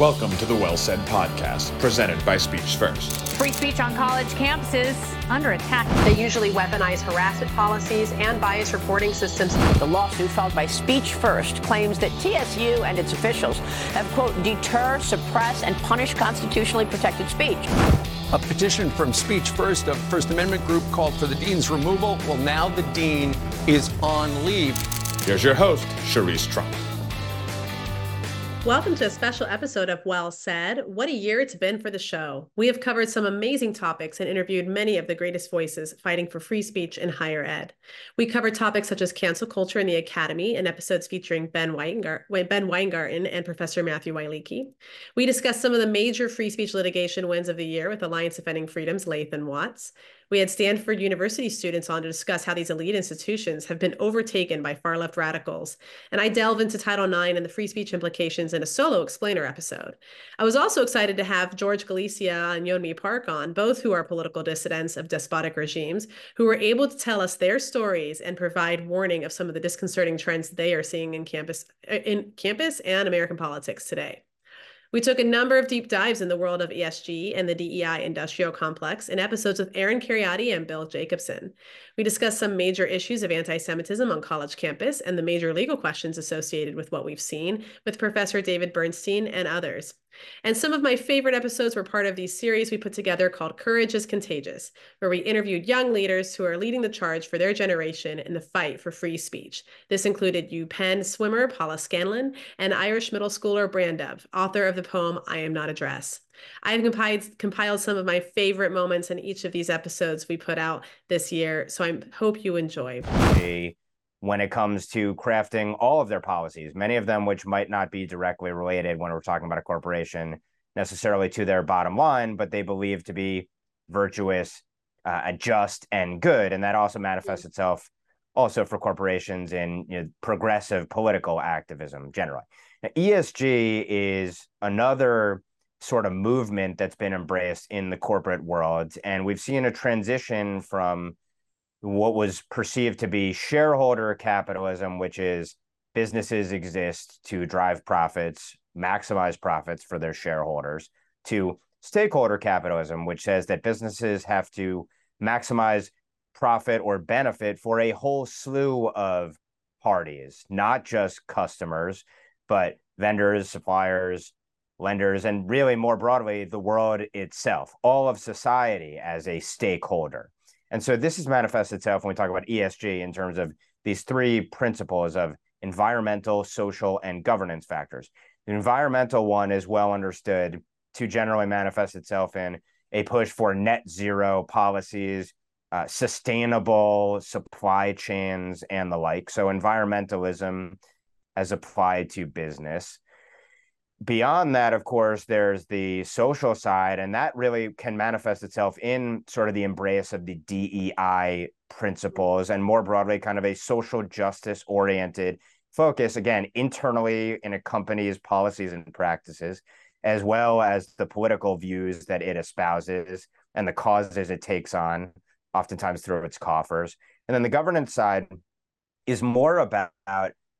Welcome to the Well Said podcast, presented by Speech First. Free speech on college campuses under attack. They usually weaponize harassment policies and bias reporting systems. The lawsuit filed by Speech First claims that TSU and its officials have, quote, deter, suppress, and punish constitutionally protected speech. A petition from Speech First, a First Amendment group, called for the dean's removal. Well, now the dean is on leave. Here's your host, Cherise Trump. Welcome to a special episode of Well Said. What a year it's been for the show. We have covered some amazing topics and interviewed many of the greatest voices fighting for free speech in higher ed. We covered topics such as cancel culture in the academy in episodes featuring Ben, Weingar- ben Weingarten and Professor Matthew Wielicki. We discussed some of the major free speech litigation wins of the year with Alliance Defending Freedom's Lathan Watts. We had Stanford University students on to discuss how these elite institutions have been overtaken by far left radicals. And I delve into Title IX and the free speech implications in a solo explainer episode. I was also excited to have George Galicia and Yeonmi Park on, both who are political dissidents of despotic regimes, who were able to tell us their stories and provide warning of some of the disconcerting trends they are seeing in campus in campus and American politics today. We took a number of deep dives in the world of ESG and the DEI industrial complex in episodes with Aaron Kheriaty and Bill Jacobson. We discussed some major issues of anti Semitism on college campus and the major legal questions associated with what we've seen with Professor David Bernstein and others. And some of my favorite episodes were part of these series we put together called Courage is Contagious, where we interviewed young leaders who are leading the charge for their generation in the fight for free speech. This included UPenn swimmer Paula Scanlon and Irish middle schooler Brandov, author of the poem I Am Not a Dress. I have compiled, compiled some of my favorite moments in each of these episodes we put out this year, so I hope you enjoy when it comes to crafting all of their policies, many of them which might not be directly related when we're talking about a corporation necessarily to their bottom line, but they believe to be virtuous, uh, just, and good. And that also manifests itself also for corporations in you know, progressive political activism generally. Now, ESG is another sort of movement that's been embraced in the corporate world. And we've seen a transition from what was perceived to be shareholder capitalism, which is businesses exist to drive profits, maximize profits for their shareholders, to stakeholder capitalism, which says that businesses have to maximize profit or benefit for a whole slew of parties, not just customers, but vendors, suppliers, lenders, and really more broadly, the world itself, all of society as a stakeholder. And so this has manifested itself when we talk about ESG in terms of these three principles of environmental, social, and governance factors. The environmental one is well understood to generally manifest itself in a push for net zero policies, uh, sustainable supply chains, and the like. So, environmentalism as applied to business beyond that, of course, there's the social side, and that really can manifest itself in sort of the embrace of the DEI principles and more broadly, kind of a social justice oriented focus, again, internally in a company's policies and practices, as well as the political views that it espouses and the causes it takes on, oftentimes through its coffers. And then the governance side is more about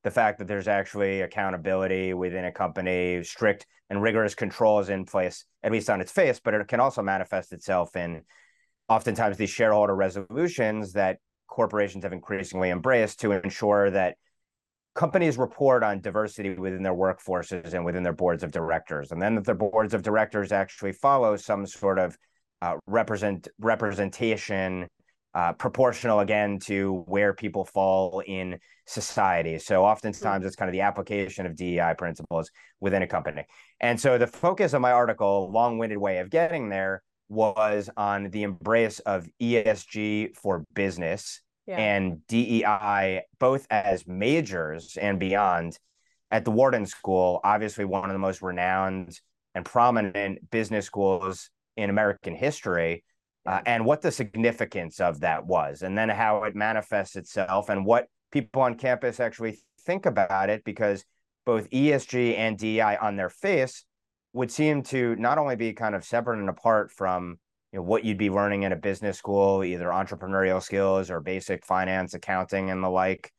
the fact that there's actually accountability within a company, strict and rigorous controls in place, at least on its face, but it can also manifest itself in oftentimes these shareholder resolutions that corporations have increasingly embraced to ensure that companies report on diversity within their workforces and within their boards of directors, and then that their boards of directors actually follow some sort of uh, represent representation uh, proportional again to where people fall in society. So oftentimes it's kind of the application of DEI principles within a company. And so the focus of my article, long-winded way of getting there, was on the embrace of ESG for business yeah. and DEI, both as majors and beyond. At the Wharton School, obviously one of the most renowned and prominent business schools in American history uh, and what the significance of that was, and then how it manifests itself, and what people on campus actually think about it, because both ESG and DEI on their face would seem to not only be kind of separate and apart from you know, what you'd be learning in a business school, either entrepreneurial skills or basic finance, accounting, and the like,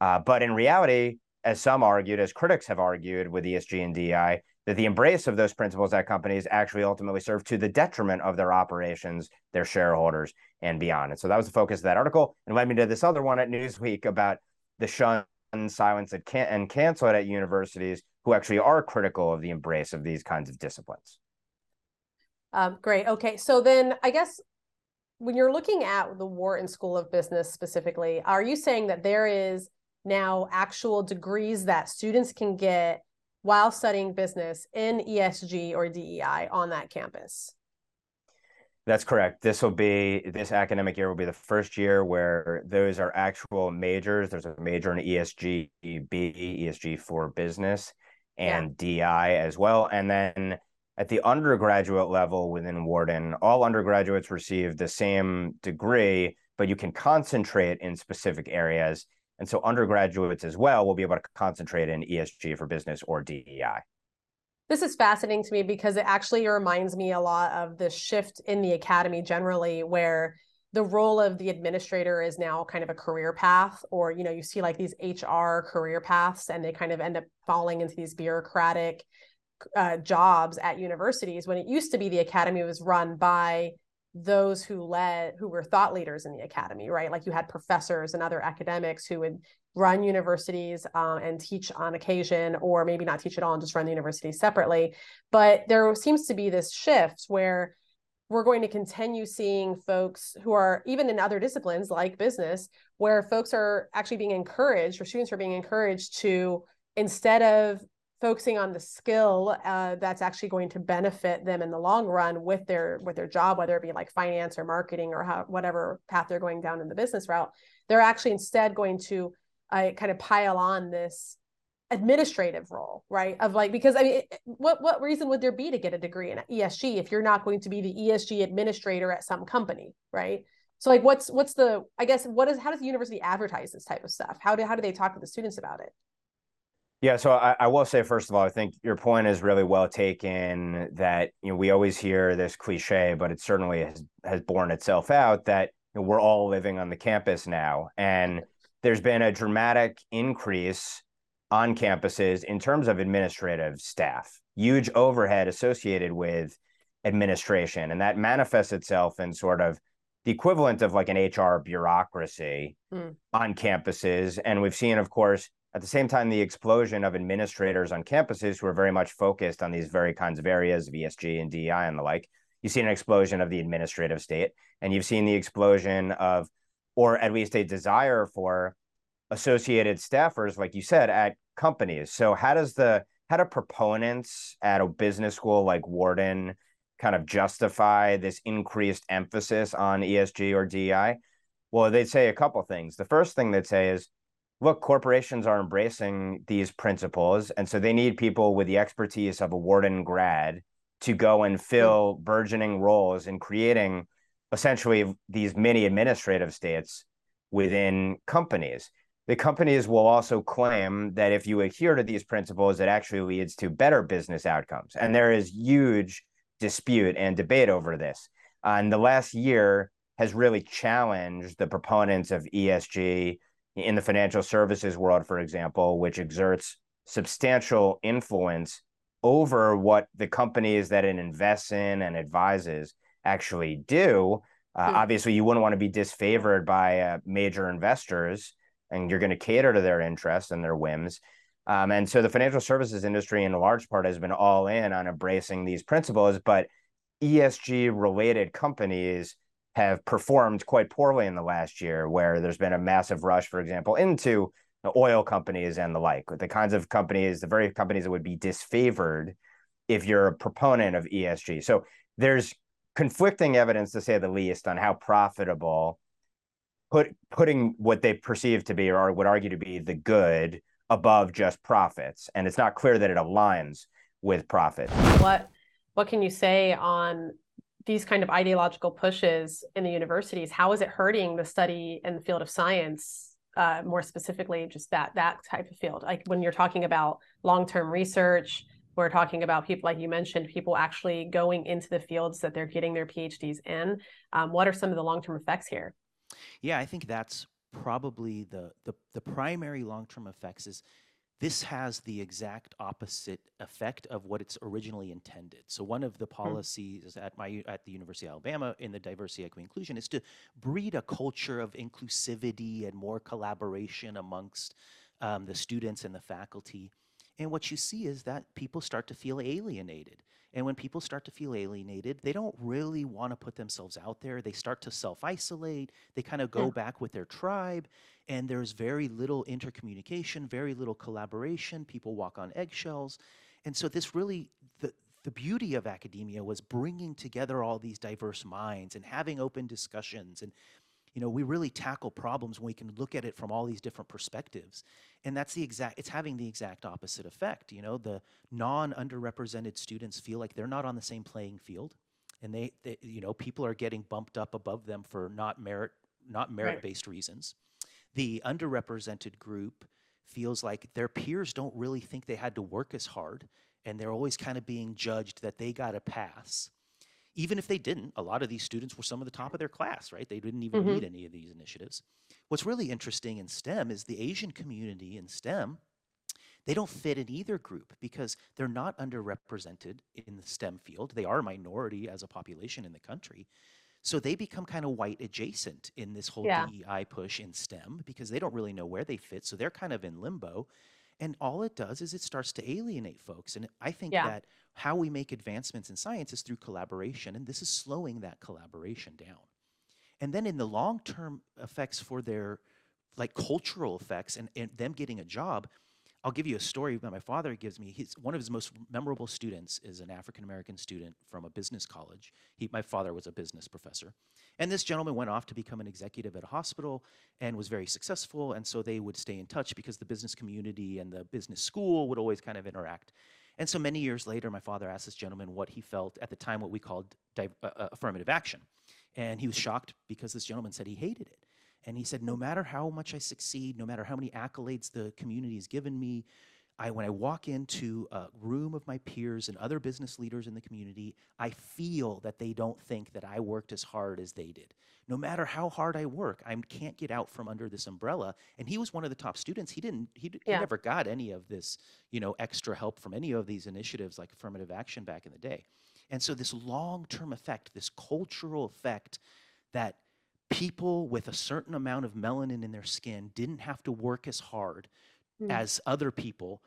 uh, but in reality, as some argued, as critics have argued with ESG and DEI, that the embrace of those principles at companies actually ultimately serve to the detriment of their operations, their shareholders, and beyond. And so that was the focus of that article, and led me to this other one at Newsweek about the shun, silence, and, can- and cancel it at universities who actually are critical of the embrace of these kinds of disciplines. Um, great. Okay. So then I guess when you're looking at the Wharton School of Business specifically, are you saying that there is now actual degrees that students can get while studying business in ESG or DEI on that campus? That's correct. This will be this academic year will be the first year where those are actual majors. There's a major in ESG B, ESG for business, and yeah. DI as well. And then at the undergraduate level within Wharton, all undergraduates receive the same degree, but you can concentrate in specific areas. And so undergraduates as well will be able to concentrate in ESG for business or DEI. This is fascinating to me because it actually reminds me a lot of the shift in the academy generally, where the role of the administrator is now kind of a career path, or you know, you see like these HR career paths, and they kind of end up falling into these bureaucratic uh, jobs at universities. When it used to be the academy was run by those who led who were thought leaders in the academy right? Like you had professors and other academics who would run universities um, and teach on occasion or maybe not teach at all and just run the university separately. But there seems to be this shift where we're going to continue seeing folks who are even in other disciplines like business where folks are actually being encouraged or students are being encouraged to instead of focusing on the skill uh, that's actually going to benefit them in the long run with their with their job whether it be like finance or marketing or how whatever path they're going down in the business route they're actually instead going to uh, kind of pile on this administrative role right? Of like because i mean what what reason would there be to get a degree in esg if you're not going to be the esg administrator at some company right? So like what's what's the i guess what is how does the university advertise this type of stuff? How do how do they talk to the students about it yeah, so I, I, will say first of all, I think your point is really well taken. That you know we always hear this cliche, but it certainly has has borne itself out that you know, we're all living on the campus now, and there's been a dramatic increase on campuses in terms of administrative staff, huge overhead associated with administration, and that manifests itself in sort of the equivalent of like an HR bureaucracy mm. on campuses, and we've seen, of course at the same time, the explosion of administrators on campuses who are very much focused on these very kinds of areas of ESG and DEI and the like, you've seen an explosion of the administrative state, and you've seen the explosion of, or at least a desire for associated staffers, like you said, at companies. So how does the how do proponents at a business school like Wharton kind of justify this increased emphasis on ESG or DEI? Well, they'd say a couple things. The first thing they'd say is look, corporations are embracing these principles. And so they need people with the expertise of a Wharton grad to go and fill burgeoning roles in creating essentially these mini administrative states within companies. The companies will also claim that if you adhere to these principles, it actually leads to better business outcomes. And there is huge dispute and debate over this. Uh, and the last year has really challenged the proponents of ESG in the financial services world, for example, which exerts substantial influence over what the companies that it invests in and advises actually do. Uh, mm-hmm. Obviously, you wouldn't want to be disfavored by uh, major investors, and you're going to cater to their interests and their whims. Um, and so the financial services industry, in large part, has been all in on embracing these principles. But ESG related companies have performed quite poorly in the last year, where there's been a massive rush, for example, into the oil companies and the like, the kinds of companies, the very companies that would be disfavored if you're a proponent of ESG. So there's conflicting evidence, to say the least, on how profitable put putting what they perceive to be or would argue to be the good above just profits, and it's not clear that it aligns with profit. What what can you say on these kind of ideological pushes in the universities how is it hurting the study in the field of science uh, more specifically just that that type of field? Like when you're talking about long-term research we're talking about people like you mentioned people actually going into the fields that they're getting their phds in. Um, what are some of the long-term effects here? Yeah i think that's probably the the, the primary long-term effects is this has the exact opposite effect of what it's originally intended. So one of the Hmm. policies at my at the University of Alabama in the diversity, equity, inclusion is to breed a culture of inclusivity and more collaboration amongst um, the students and the faculty. And what you see is that people start to feel alienated. And when people start to feel alienated, they don't really want to put themselves out there. They start to self isolate. They kind of go Yeah. back with their tribe. And there's very little intercommunication, very little collaboration. People walk on eggshells. And so, this really, the, the beauty of academia was bringing together all these diverse minds and having open discussions and you know we really tackle problems when we can look at it from all these different perspectives and that's the exact it's having the exact opposite effect you know the non underrepresented students feel like they're not on the same playing field and they, they you know people are getting bumped up above them for not merit not merit based reasons the underrepresented group feels like their peers don't really think they had to work as hard and they're always kind of being judged that they got a pass even if they didn't, a lot of these students were some of the top of their class, right? They didn't even Mhm. need any of these initiatives. What's really interesting in STEM is the Asian community in STEM, they don't fit in either group because they're not underrepresented in the STEM field. They are a minority as a population in the country. So they become kind of white adjacent in this whole Yeah. DEI push in STEM because they don't really know where they fit. So they're kind of in limbo. And all it does is it starts to alienate folks. And I think Yeah. that how we make advancements in science is through collaboration. And this is slowing that collaboration down. And then in the long term effects for their like cultural effects and, and them getting a job, I'll give you a story that my father gives me. He's one of his most memorable students is an African American student from a business college. He, my father was a business professor. And this gentleman went off to become an executive at a hospital and was very successful. And so they would stay in touch because the business community and the business school would always kind of interact. And so many years later, my father asked this gentleman what he felt at the time, what we called div- uh, uh, affirmative action. And he was shocked because this gentleman said he hated it. And he said, no matter how much I succeed, no matter how many accolades the community has given me, I, when I walk into a room of my peers and other business leaders in the community, I feel that they don't think that I worked as hard as they did. No matter how hard I work, I can't get out from under this umbrella. And he was one of the top students. He didn't. He, d- he never got any of this, you know, extra help from any of these initiatives like affirmative action back in the day. And so this long-term effect, this cultural effect, that people with a certain amount of melanin in their skin didn't have to work as hard Mm. as other people,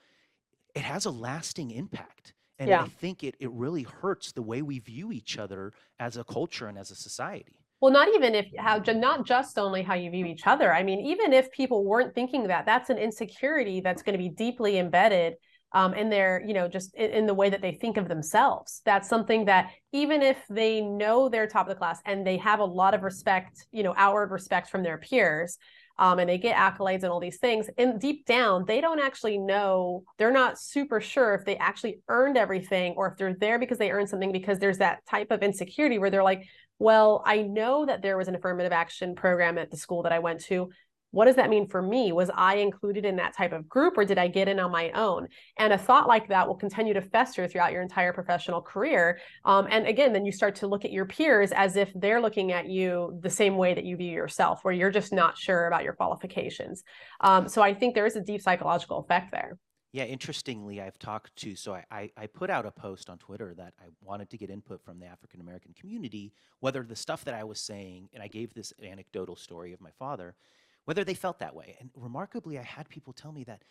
it has a lasting impact. And Yeah. I think it, it really hurts the way we view each other as a culture and as a society. Well, not even if how not just only how you view each other. I mean, even if people weren't thinking that, that's an insecurity that's going to be deeply embedded um, in their, you know, just in, in the way that they think of themselves. That's something that even if they know they're top of the class and they have a lot of respect, you know, outward respect from their peers, um, and they get accolades and all these things, and deep down, they don't actually know. They're not super sure if they actually earned everything or if they're there because they earned something. Because there's that type of insecurity where they're like, well, I know that there was an affirmative action program at the school that I went to. What does that mean for me? Was I included in that type of group or did I get in on my own? And a thought like that will continue to fester throughout your entire professional career. Um, and again, then you start to look at your peers as if they're looking at you the same way that you view yourself, where you're just not sure about your qualifications. Um, so I think there is a deep psychological effect there. Yeah, interestingly, I've talked to, so I, I, I put out a post on Twitter that I wanted to get input from the African American community, whether the stuff that I was saying, and I gave this anecdotal story of my father, whether they felt that way. And remarkably, I had people tell me that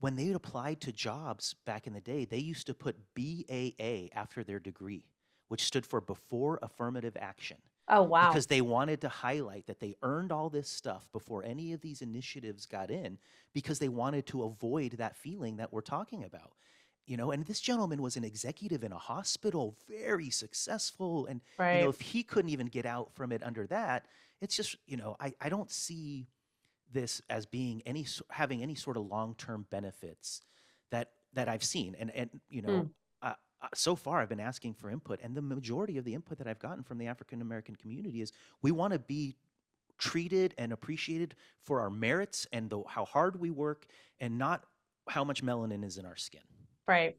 when they applied to jobs back in the day, they used to put BAA after their degree, which stood for Before Affirmative Action Oh, wow. because they wanted to highlight that they earned all this stuff before any of these initiatives got in because they wanted to avoid that feeling that we're talking about you know and this gentleman was an executive in a hospital very successful and you know if he couldn't even get out from it under that it's just you know i, I don't see this as being any having any sort of long-term benefits that that i've seen and and you know Mm. uh, so far i've been asking for input and the majority of the input that i've gotten from the african american community is we want to be treated and appreciated for our merits and the, how hard we work and not how much melanin is in our skin Right.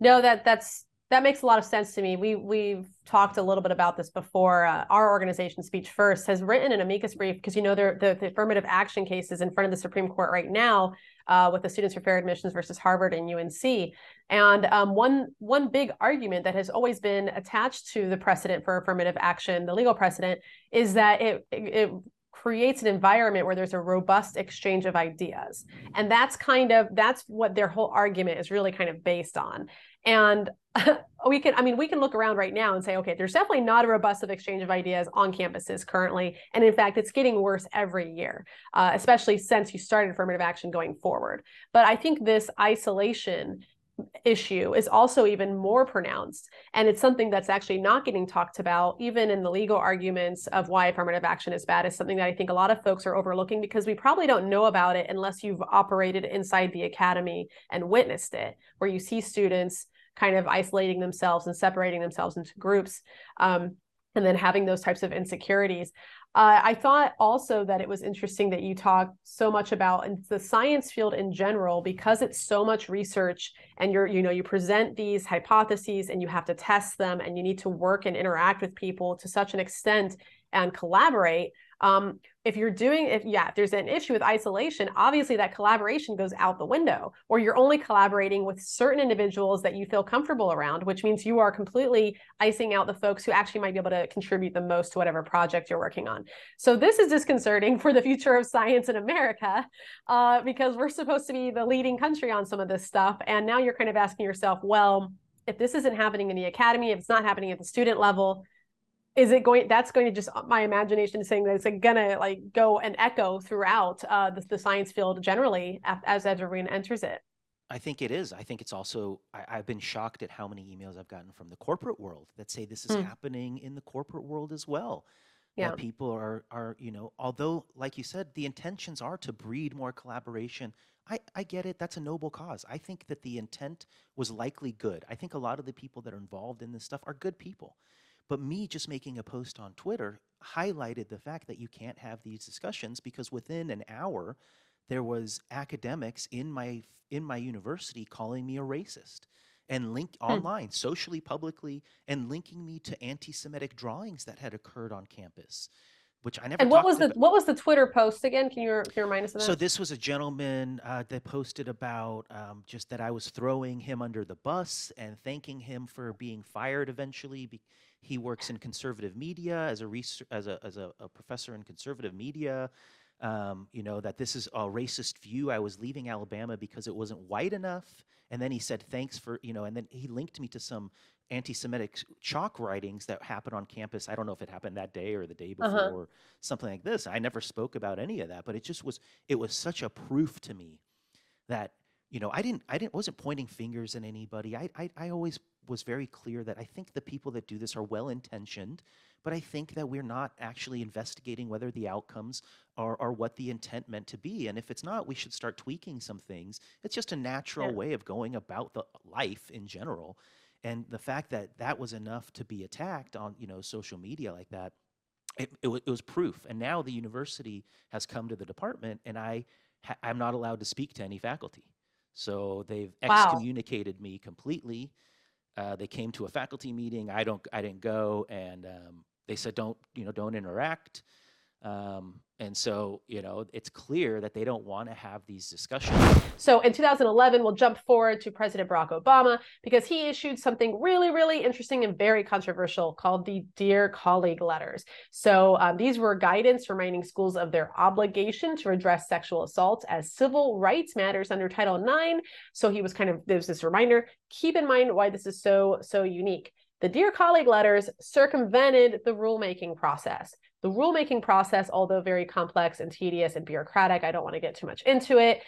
No, that that's that makes a lot of sense to me. We we've talked a little bit about this before. Uh, our organization, Speech First, has written an amicus brief because you know the, the affirmative action cases in front of the Supreme Court right now uh, with the Students for Fair Admissions versus Harvard and UNC. And um, one one big argument that has always been attached to the precedent for affirmative action, the legal precedent, is that it, it creates an environment where there's a robust exchange of ideas and that's kind of that's what their whole argument is really kind of based on and we can i mean we can look around right now and say okay there's definitely not a robust exchange of ideas on campuses currently and in fact it's getting worse every year uh, especially since you started affirmative action going forward but i think this isolation issue is also even more pronounced. And it's something that's actually not getting talked about, even in the legal arguments of why affirmative action is bad, is something that I think a lot of folks are overlooking because we probably don't know about it unless you've operated inside the academy and witnessed it, where you see students kind of isolating themselves and separating themselves into groups. Um, and then having those types of insecurities. Uh, I thought also that it was interesting that you talk so much about the science field in general because it's so much research and you're you know you present these hypotheses and you have to test them and you need to work and interact with people to such an extent and collaborate um, if you're doing if yeah if there's an issue with isolation obviously that collaboration goes out the window or you're only collaborating with certain individuals that you feel comfortable around which means you are completely icing out the folks who actually might be able to contribute the most to whatever project you're working on. So this is disconcerting for the future of science in america uh, because we're supposed to be the leading country on some of this stuff. And now you're kind of asking yourself well if this isn't happening in the academy if it's not happening at the student level is it going that's going to just my imagination is saying that it's gonna like go and echo throughout uh, the, the science field generally as everyone enters it I think it is. I think it's also, I, have been shocked at how many emails I've gotten from the corporate world that say this is mm. happening in the corporate world as well. Yeah. That people are, are, you know, although, like you said, the intentions are to breed more collaboration. I, I get it. That's a noble cause. I think that the intent was likely good. I think a lot of the people that are involved in this stuff are good people. But me just making a post on Twitter highlighted the fact that you can't have these discussions because within an hour, there was academics in my in my university calling me a racist and link hmm. online socially publicly and linking me to anti-semitic drawings that had occurred on campus which I never. And what was the about. what was the Twitter post again? Can you, can you remind us of that? So this was a gentleman uh, that posted about um, just that I was throwing him under the bus and thanking him for being fired eventually. Be- he works in conservative media as a as a as a, a professor in conservative media. Um, you know that this is a racist view. I was leaving Alabama because it wasn't white enough, and then he said thanks for you know, and then he linked me to some anti-Semitic chalk writings that happened on campus. I don't know if it happened that day or the day uh-huh. before uh-huh. or something like this. I never spoke about any of that, but it just was it was such a proof to me that you know I didn't I didn't wasn't pointing fingers at anybody. I I, I always was very clear that I think the people that do this are well intentioned, but I think that we're not actually investigating whether the outcomes are, are what the intent meant to be. And if it's not, we should start tweaking some things. It's just a natural yeah. way of going about the life in general. And the fact that that was enough to be attacked on you know social media like that, it, it, it was proof. And now the university has come to the department, and I ha- I'm not allowed to speak to any faculty. So they've wow. excommunicated me completely uh, they came to a faculty meeting. I don't. I didn't go, and um, they said don't you know don't interact. Um, and so, you know, it's clear that they don't want to have these discussions. So in 2011, we'll jump forward to President Barack Obama because he issued something really, really interesting and very controversial called the Dear Colleague letters. So um, these were guidance reminding schools of their obligation to address sexual assault as civil rights matters under Title IX. So he was kind of, there's this reminder, keep in mind why this is so, so unique. The Dear Colleague letters circumvented the rulemaking process. The rulemaking process, although very complex and tedious and bureaucratic, I don't want to get too much into it.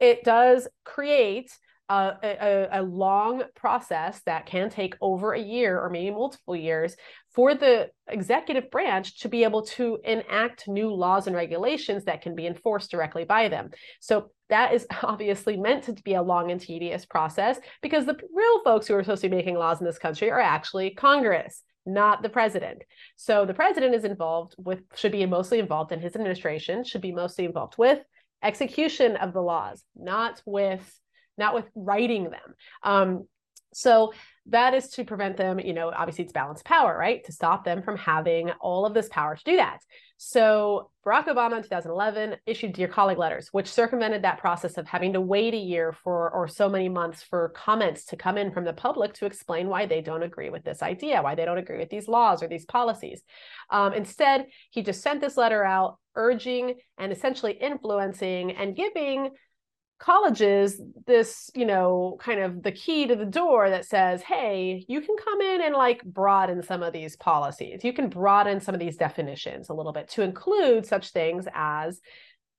It does create a, a, a, long process that can take over a year or maybe multiple years for the executive branch to be able to enact new laws and regulations that can be enforced directly by them. So that is obviously meant to be a long and tedious process because the real folks who are supposed to be making laws in this country are actually Congress not the president. So the president is involved with, should be mostly involved in his administration, should be mostly involved with execution of the laws, not with, not with writing them. Um, So that is to prevent them, you know, obviously it's balanced power, right? To stop them from having all of this power to do that. So Barack Obama in 2011 issued Dear Colleague letters, which circumvented that process of having to wait a year for or so many months for comments to come in from the public to explain why they don't agree with this idea, why they don't agree with these laws or these policies. Um, instead, he just sent this letter out urging and essentially influencing and giving colleges this you know kind of the key to the door that says hey you can come in and like broaden some of these policies. You can broaden some of these definitions a little bit to include such things as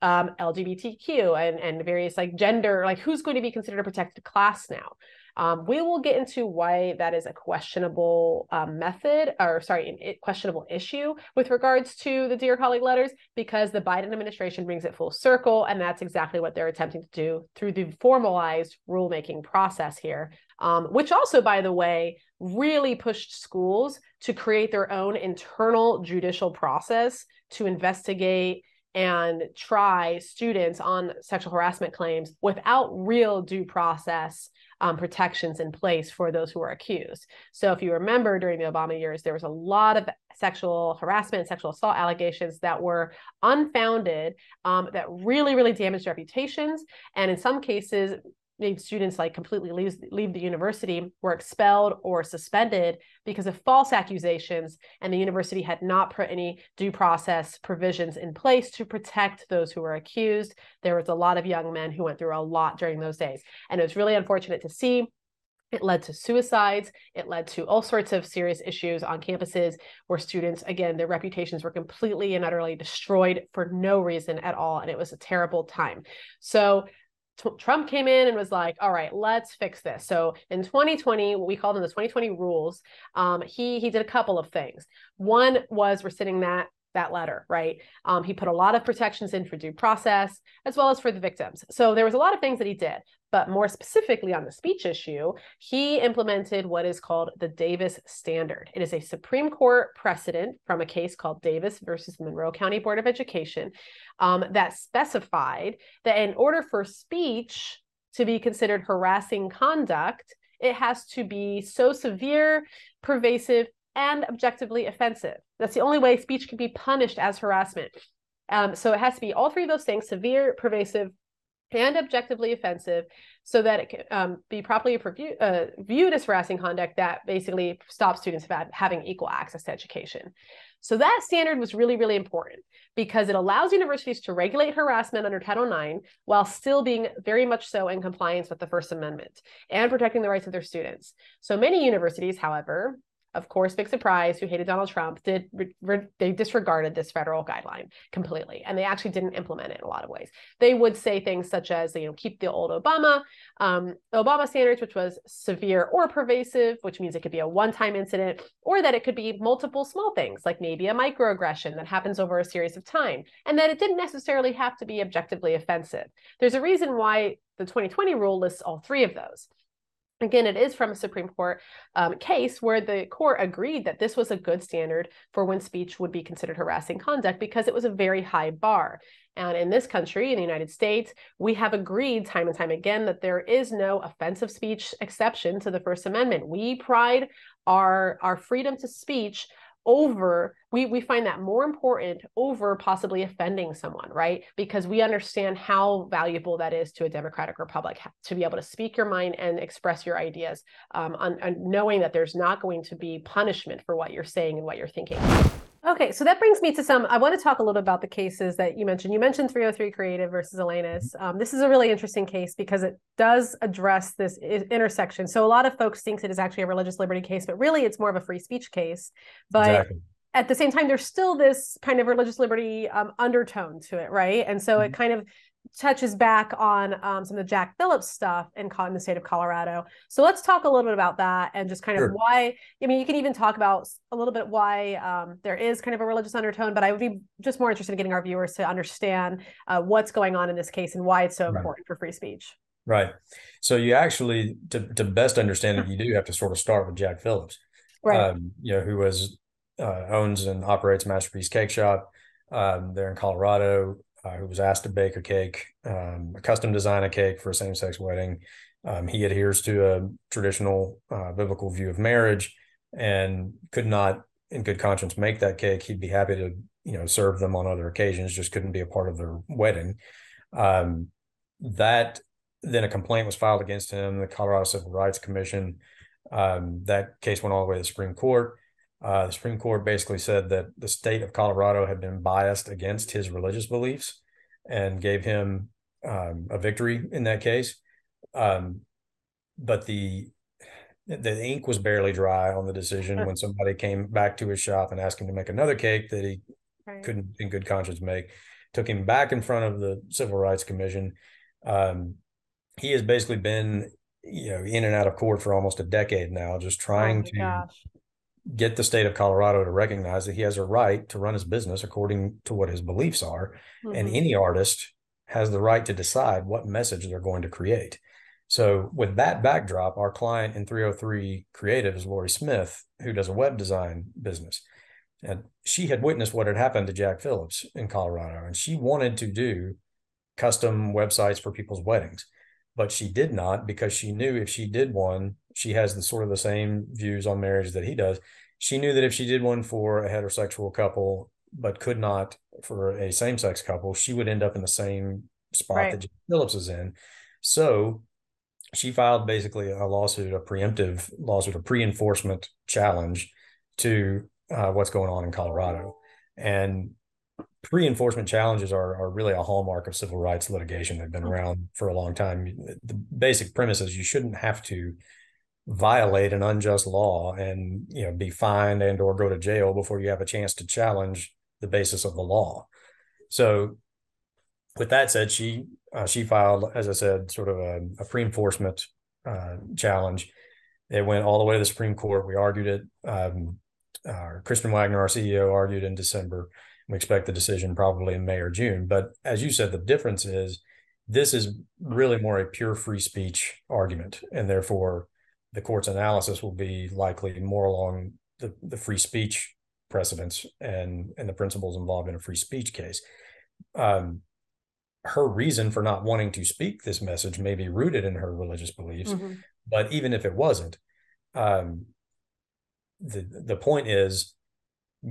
um, lgbtq and and various like gender like who's going to be considered a protected class now um, we will get into why that is a questionable um, method, or sorry, a questionable issue with regards to the Dear Colleague letters, because the Biden administration brings it full circle, and that's exactly what they're attempting to do through the formalized rulemaking process here, um, which also, by the way, really pushed schools to create their own internal judicial process to investigate and try students on sexual harassment claims without real due process um, protections in place for those who are accused. So, if you remember during the Obama years, there was a lot of sexual harassment, sexual assault allegations that were unfounded, um, that really, really damaged reputations, and in some cases, students like completely leave, leave the university were expelled or suspended because of false accusations and the university had not put any due process provisions in place to protect those who were accused there was a lot of young men who went through a lot during those days and it was really unfortunate to see it led to suicides. It led to all sorts of serious issues on campuses where students, again, their reputations were completely and utterly destroyed for no reason at all. And it was a terrible time. So Trump came in and was like, all right, let's fix this. So in 2020, what we called them the 2020 rules, um, he he did a couple of things. One was rescinding that that letter, right? Um, he put a lot of protections in for due process as well as for the victims. So there was a lot of things that he did. But more specifically on the speech issue, he implemented what is called the Davis Standard. It is a Supreme Court precedent from a case called Davis versus Monroe County Board of Education um, that specified that in order for speech to be considered harassing conduct, it has to be so severe, pervasive, and objectively offensive. That's the only way speech can be punished as harassment. Um, so it has to be all three of those things severe, pervasive, and objectively offensive so that it can um, be properly uh, viewed as harassing conduct that basically stops students from having equal access to education. So that standard was really, really important because it allows universities to regulate harassment under Title IX while still being very much so in compliance with the First Amendment and protecting the rights of their students. So many universities, however, of course, big surprise, who hated Donald Trump, did re- they disregarded this federal guideline completely, and they actually didn't implement it in a lot of ways. They would say things such as, you know, keep the old Obama um, Obama standards, which was severe or pervasive, which means it could be a one-time incident, or that it could be multiple small things, like maybe a microaggression that happens over a series of time, and that it didn't necessarily have to be objectively offensive. There's a reason why the 2020 rule lists all three of those. Again, it is from a Supreme Court um, case where the court agreed that this was a good standard for when speech would be considered harassing conduct because it was a very high bar. And in this country, in the United States, we have agreed time and time again that there is no offensive speech exception to the First Amendment. We pride our, our freedom to speech over we we find that more important over possibly offending someone right? Because we understand how valuable that is to a democratic republic to be able to speak your mind and express your ideas um, on, on knowing that there's not going to be punishment for what you're saying and what you're thinking Okay, so that brings me to some. I want to talk a little bit about the cases that you mentioned. You mentioned 303 Creative versus Elenis. Um, this is a really interesting case because it does address this intersection. So a lot of folks think it is actually a religious liberty case, but really it's more of a free speech case. But exactly. at the same time, there's still this kind of religious liberty um, undertone to it, right? And so mm-hmm. it kind of touches back on um, some of the Jack Phillips stuff in, in, the state of Colorado. So let's talk a little bit about that and just kind of sure. why. I mean, you can even talk about a little bit why um, there is kind of a religious undertone, but I would be just more interested in getting our viewers to understand uh, what's going on in this case and why it's so right. important for free speech. Right. So you actually, to, to best understand it, you do have to sort of start with Jack Phillips, right? Um, you know, who was uh, owns and operates Masterpiece Cake Shop um, there in Colorado uh, who was asked to bake a cake, um, a custom design a cake for a same sex wedding. Um, he adheres to a traditional uh, biblical view of marriage and could not, in good conscience, make that cake. He'd be happy to, you know, serve them on other occasions, just couldn't be a part of their wedding. Um, that then a complaint was filed against him. The Colorado Civil Rights Commission. Um, that case went all the way to the Supreme Court. Uh, the Supreme Court basically said that the state of Colorado had been biased against his religious beliefs and gave him um, a victory in that case. Um, but the the ink was barely dry on the decision when somebody came back to his shop and asked him to make another cake that he right. couldn't, in good conscience, make. Took him back in front of the Civil Rights Commission. Um, he has basically been, you know, in and out of court for almost a decade now, just trying oh to gosh get the state of Colorado to recognize that he has a right to run his business according to what his beliefs are. Mm-hmm. And any artist has the right to decide what message they're going to create. So, with that backdrop, our client in 303 Creative is Lorie Smith, who does a web design business. And she had witnessed what had happened to Jack Phillips in Colorado, and she wanted to do custom websites for people's weddings but she did not because she knew if she did one, she has the sort of the same views on marriage that he does. She knew that if she did one for a heterosexual couple, but could not for a same sex couple, she would end up in the same spot right. that Jack Phillips is in. So she filed basically a lawsuit, a preemptive lawsuit, a pre enforcement challenge to uh, what's going on in Colorado. And pre-enforcement challenges are, are really a hallmark of civil rights litigation. They've been around for a long time. The basic premise is you shouldn't have to violate an unjust law and you know be fined and or go to jail before you have a chance to challenge the basis of the law. So, with that said, she uh, she filed, as I said, sort of a, a pre-enforcement uh, challenge. It went all the way to the Supreme Court. We argued it. Um, Kristen Waggoner, our CEO, argued in December. We expect the decision probably in May or June. But as you said, the difference is this is really more a pure free speech argument, and therefore the court's analysis will be likely more along the, the free speech precedents and and the principles involved in a free speech case. Um, her reason for not wanting to speak this message may be rooted in her religious beliefs, mm-hmm. but even if it wasn't, um, the the point is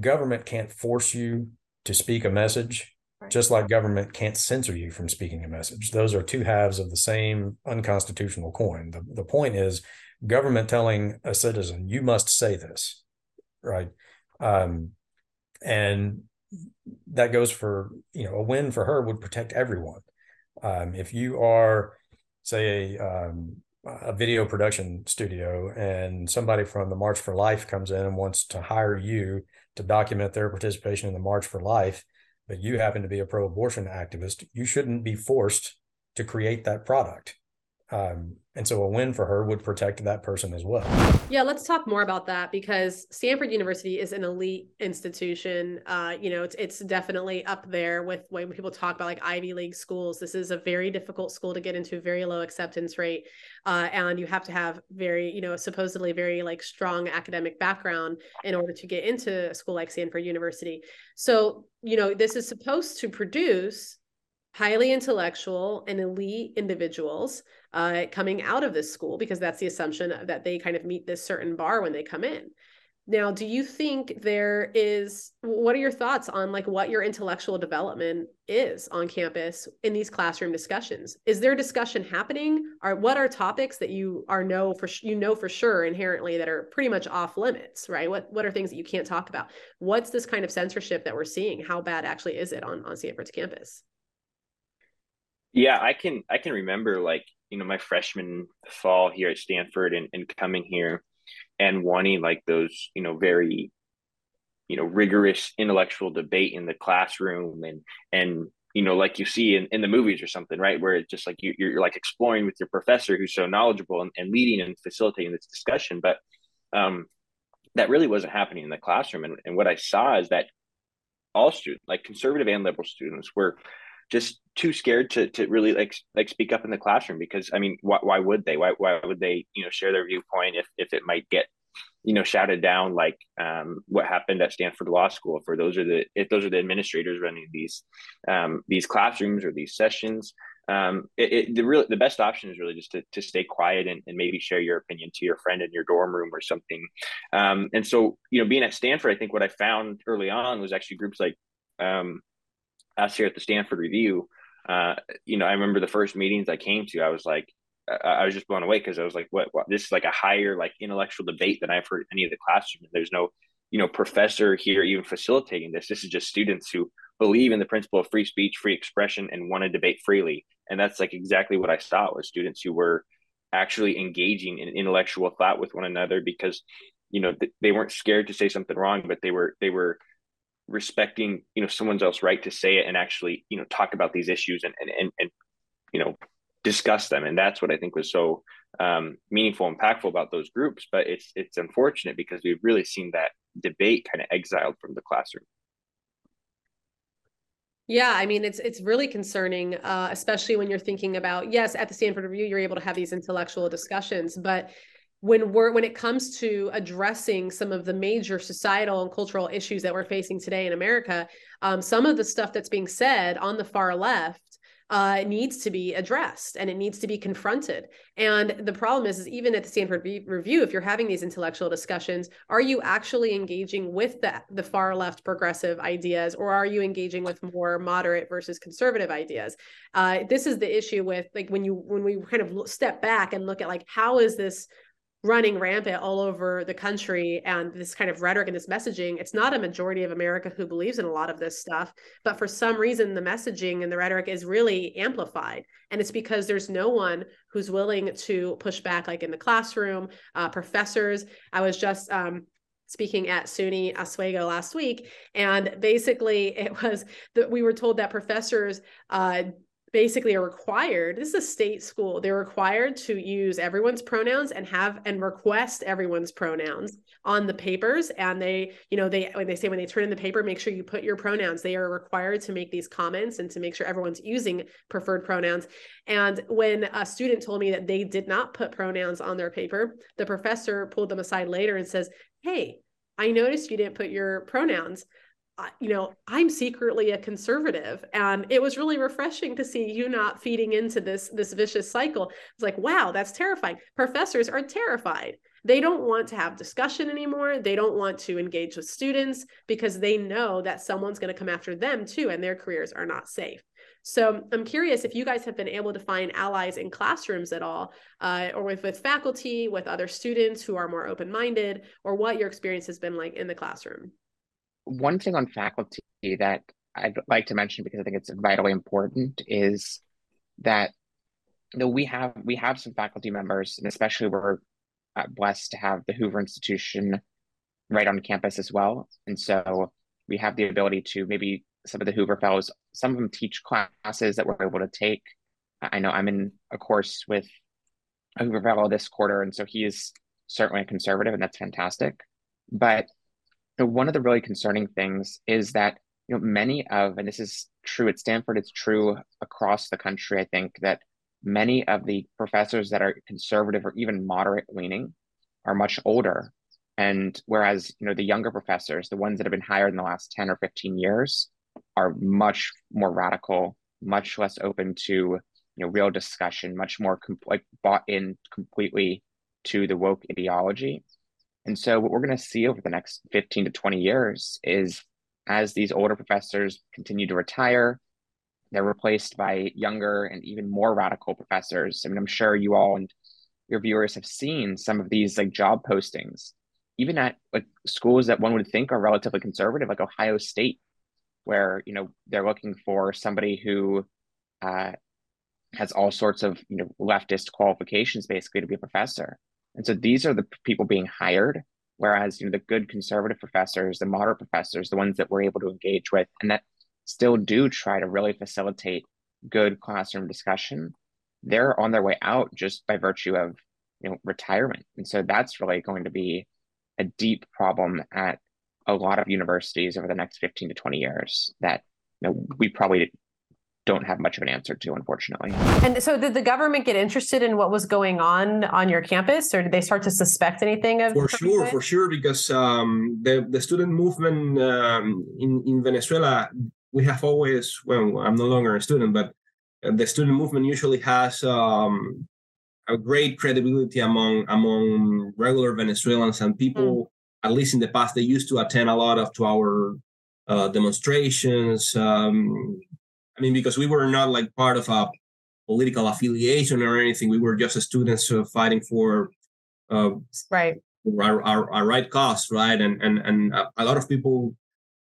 government can't force you to speak a message, right. just like government can't censor you from speaking a message. Those are two halves of the same unconstitutional coin. The, the point is government telling a citizen, you must say this, right? Um, and that goes for, you know, a win for her would protect everyone. Um, if you are, say, a, um, a video production studio and somebody from the March for Life comes in and wants to hire you to document their participation in the March for Life, but you happen to be a pro abortion activist, you shouldn't be forced to create that product. Um, and so a win for her would protect that person as well. Yeah, let's talk more about that because Stanford University is an elite institution. Uh, you know, it's it's definitely up there with when people talk about like Ivy League schools. This is a very difficult school to get into, very low acceptance rate, uh, and you have to have very, you know, supposedly very like strong academic background in order to get into a school like Stanford University. So, you know, this is supposed to produce highly intellectual and elite individuals uh, coming out of this school because that's the assumption that they kind of meet this certain bar when they come in. Now do you think there is what are your thoughts on like what your intellectual development is on campus in these classroom discussions? Is there discussion happening? Or what are topics that you are know for you know for sure inherently that are pretty much off limits right? What what are things that you can't talk about? What's this kind of censorship that we're seeing? How bad actually is it on on stanford's campus yeah, I can I can remember like, you know, my freshman fall here at Stanford and, and coming here and wanting like those, you know, very, you know, rigorous intellectual debate in the classroom and and you know, like you see in, in the movies or something, right? Where it's just like you, you're, you're like exploring with your professor who's so knowledgeable and, and leading and facilitating this discussion. But um, that really wasn't happening in the classroom. And, and what I saw is that all students, like conservative and liberal students, were just too scared to to really like like speak up in the classroom because I mean why, why would they why why would they you know share their viewpoint if if it might get you know shouted down like um, what happened at Stanford Law School for those are the if those are the administrators running these um, these classrooms or these sessions um, it, it, the real the best option is really just to, to stay quiet and, and maybe share your opinion to your friend in your dorm room or something. Um, and so, you know, being at Stanford, I think what I found early on was actually groups like um, us here at the Stanford Review. Uh, you know, I remember the first meetings I came to, I was like, I was just blown away because I was like, what, what, This is like a higher like intellectual debate than I've heard any of the classrooms. There's no, you know, professor here even facilitating this. This is just students who believe in the principle of free speech, free expression, and want to debate freely. And that's like exactly what I saw was students who were actually engaging in intellectual thought with one another because, you know, th- they weren't scared to say something wrong, but they were they were respecting, you know, someone's else right to say it and actually, you know, talk about these issues and and and, and you know discuss them. And that's what i think was so um, meaningful and impactful about those groups. But it's it's unfortunate because we've really seen that debate kind of exiled from the classroom. Yeah, I mean it's it's really concerning, uh, especially when you're thinking about yes, at the Stanford Review, you're able to have these intellectual discussions, but when we're when it comes to addressing some of the major societal and cultural issues that we're facing today in America, um, some of the stuff that's being said on the far left uh, needs to be addressed and it needs to be confronted. And the problem is, is even at the Stanford Review, if you're having these intellectual discussions, are you actually engaging with the, the far left progressive ideas or are you engaging with more moderate versus conservative ideas? Uh, this is the issue with like when you when we kind of step back and look at like how is this running rampant all over the country and this kind of rhetoric and this messaging it's not a majority of america who believes in a lot of this stuff but for some reason the messaging and the rhetoric is really amplified and it's because there's no one who's willing to push back like in the classroom uh, professors i was just um, speaking at SUNY Oswego last week. And basically, it was that we were told that professors uh, basically are required this is a state school they're required to use everyone's pronouns and have and request everyone's pronouns on the papers. And they you know they when they say when they turn in the paper make sure you put your pronouns. They are required to make these comments and to make sure everyone's using preferred pronouns. And when a student told me that they did not put pronouns on their paper the professor pulled them aside later and says hey i noticed you didn't put your pronouns you know, I'm secretly a conservative, and it was really refreshing to see you not feeding into this this vicious cycle. It's like, wow, that's terrifying. Professors are terrified. They don't want to have discussion anymore. They don't want to engage with students because they know that someone's going to come after them too, and their careers are not safe. So I'm curious if you guys have been able to find allies in classrooms at all, uh, or with with faculty, with other students who are more open minded, or what your experience has been like in the classroom one thing on faculty that I'd like to mention because I think it's vitally important is that you know we have we have some faculty members, and especially we're uh, blessed to have the Hoover Institution right on campus as well, and so we have the ability to maybe some of the Hoover fellows, some of them teach classes that we're able to take. I know I'm in a course with a Hoover fellow this quarter, and so he is certainly a conservative, and that's fantastic. But know, one of the really concerning things is that you know many of, and this is true at Stanford, it's true across the country. I think that many of the professors that are conservative or even moderate leaning are much older, and whereas you know the younger professors, the ones that have been hired in the last ten or fifteen years, are much more radical, much less open to you know real discussion, much more com- like bought in completely to the woke ideology and so, what we're going to see over the next 15 to 20 years is as these older professors continue to retire, they're replaced by younger and even more radical professors. I mean, I'm sure you all and your viewers have seen some of these like job postings, even at like schools that one would think are relatively conservative, like Ohio State, where you know they're looking for somebody who uh, has all sorts of you know leftist qualifications, basically, to be a professor. And so these are the people being hired, whereas you know the good conservative professors, the moderate professors, the ones that we're able to engage with, and that still do try to really facilitate good classroom discussion, they're on their way out just by virtue of you know retirement. And so that's really going to be a deep problem at a lot of universities over the next 15 to 20 years that you know we probably don't have much of an answer to, unfortunately. And so, did the government get interested in what was going on on your campus, or did they start to suspect anything of? For sure, for sure, because um, the the student movement um, in in Venezuela, we have always. Well, I'm no longer a student, but the student movement usually has um, a great credibility among among regular Venezuelans and people. Mm. At least in the past, they used to attend a lot of to our uh, demonstrations. Um, I mean, because we were not like part of a political affiliation or anything. We were just students uh, fighting for uh, right our, our, our, right cause, right? And and and a lot of people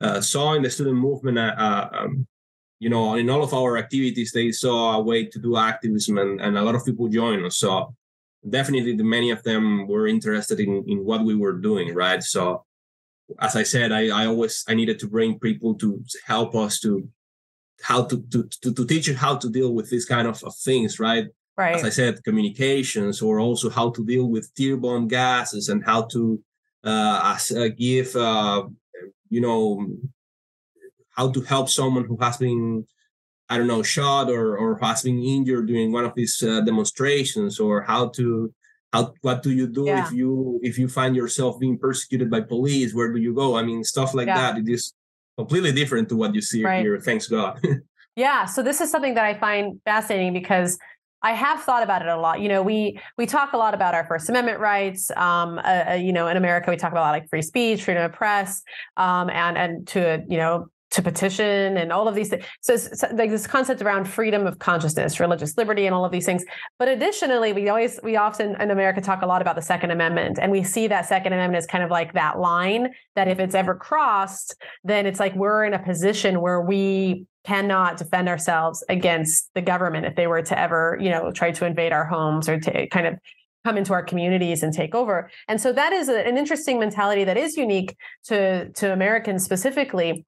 uh, saw in the student movement, uh, uh, um, you know, in all of our activities, they saw a way to do activism, and, and a lot of people joined us. So definitely, the, many of them were interested in in what we were doing, right? So as I said, I, I always I needed to bring people to help us to how to to to, to teach you how to deal with these kind of, of things, right? Right. As I said, communications, or also how to deal with tear bomb gases and how to uh, uh, give, uh, you know, how to help someone who has been, I don't know, shot or or has been injured during one of these uh, demonstrations, or how to how what do you do yeah. if you if you find yourself being persecuted by police where do you go i mean stuff like yeah. that it is completely different to what you see right. here thanks god yeah so this is something that i find fascinating because I have thought about it a lot. You know, we we talk a lot about our First Amendment rights. Um, uh, uh you know, in America, we talk about like free speech, freedom of press, um, and and to you know to petition and all of these things. So, so, like this concept around freedom of consciousness, religious liberty, and all of these things. But additionally, we always we often in America talk a lot about the Second Amendment, and we see that Second Amendment as kind of like that line that if it's ever crossed, then it's like we're in a position where we cannot defend ourselves against the government if they were to ever, you know, try to invade our homes or to kind of come into our communities and take over. And so that is a, an interesting mentality that is unique to to Americans specifically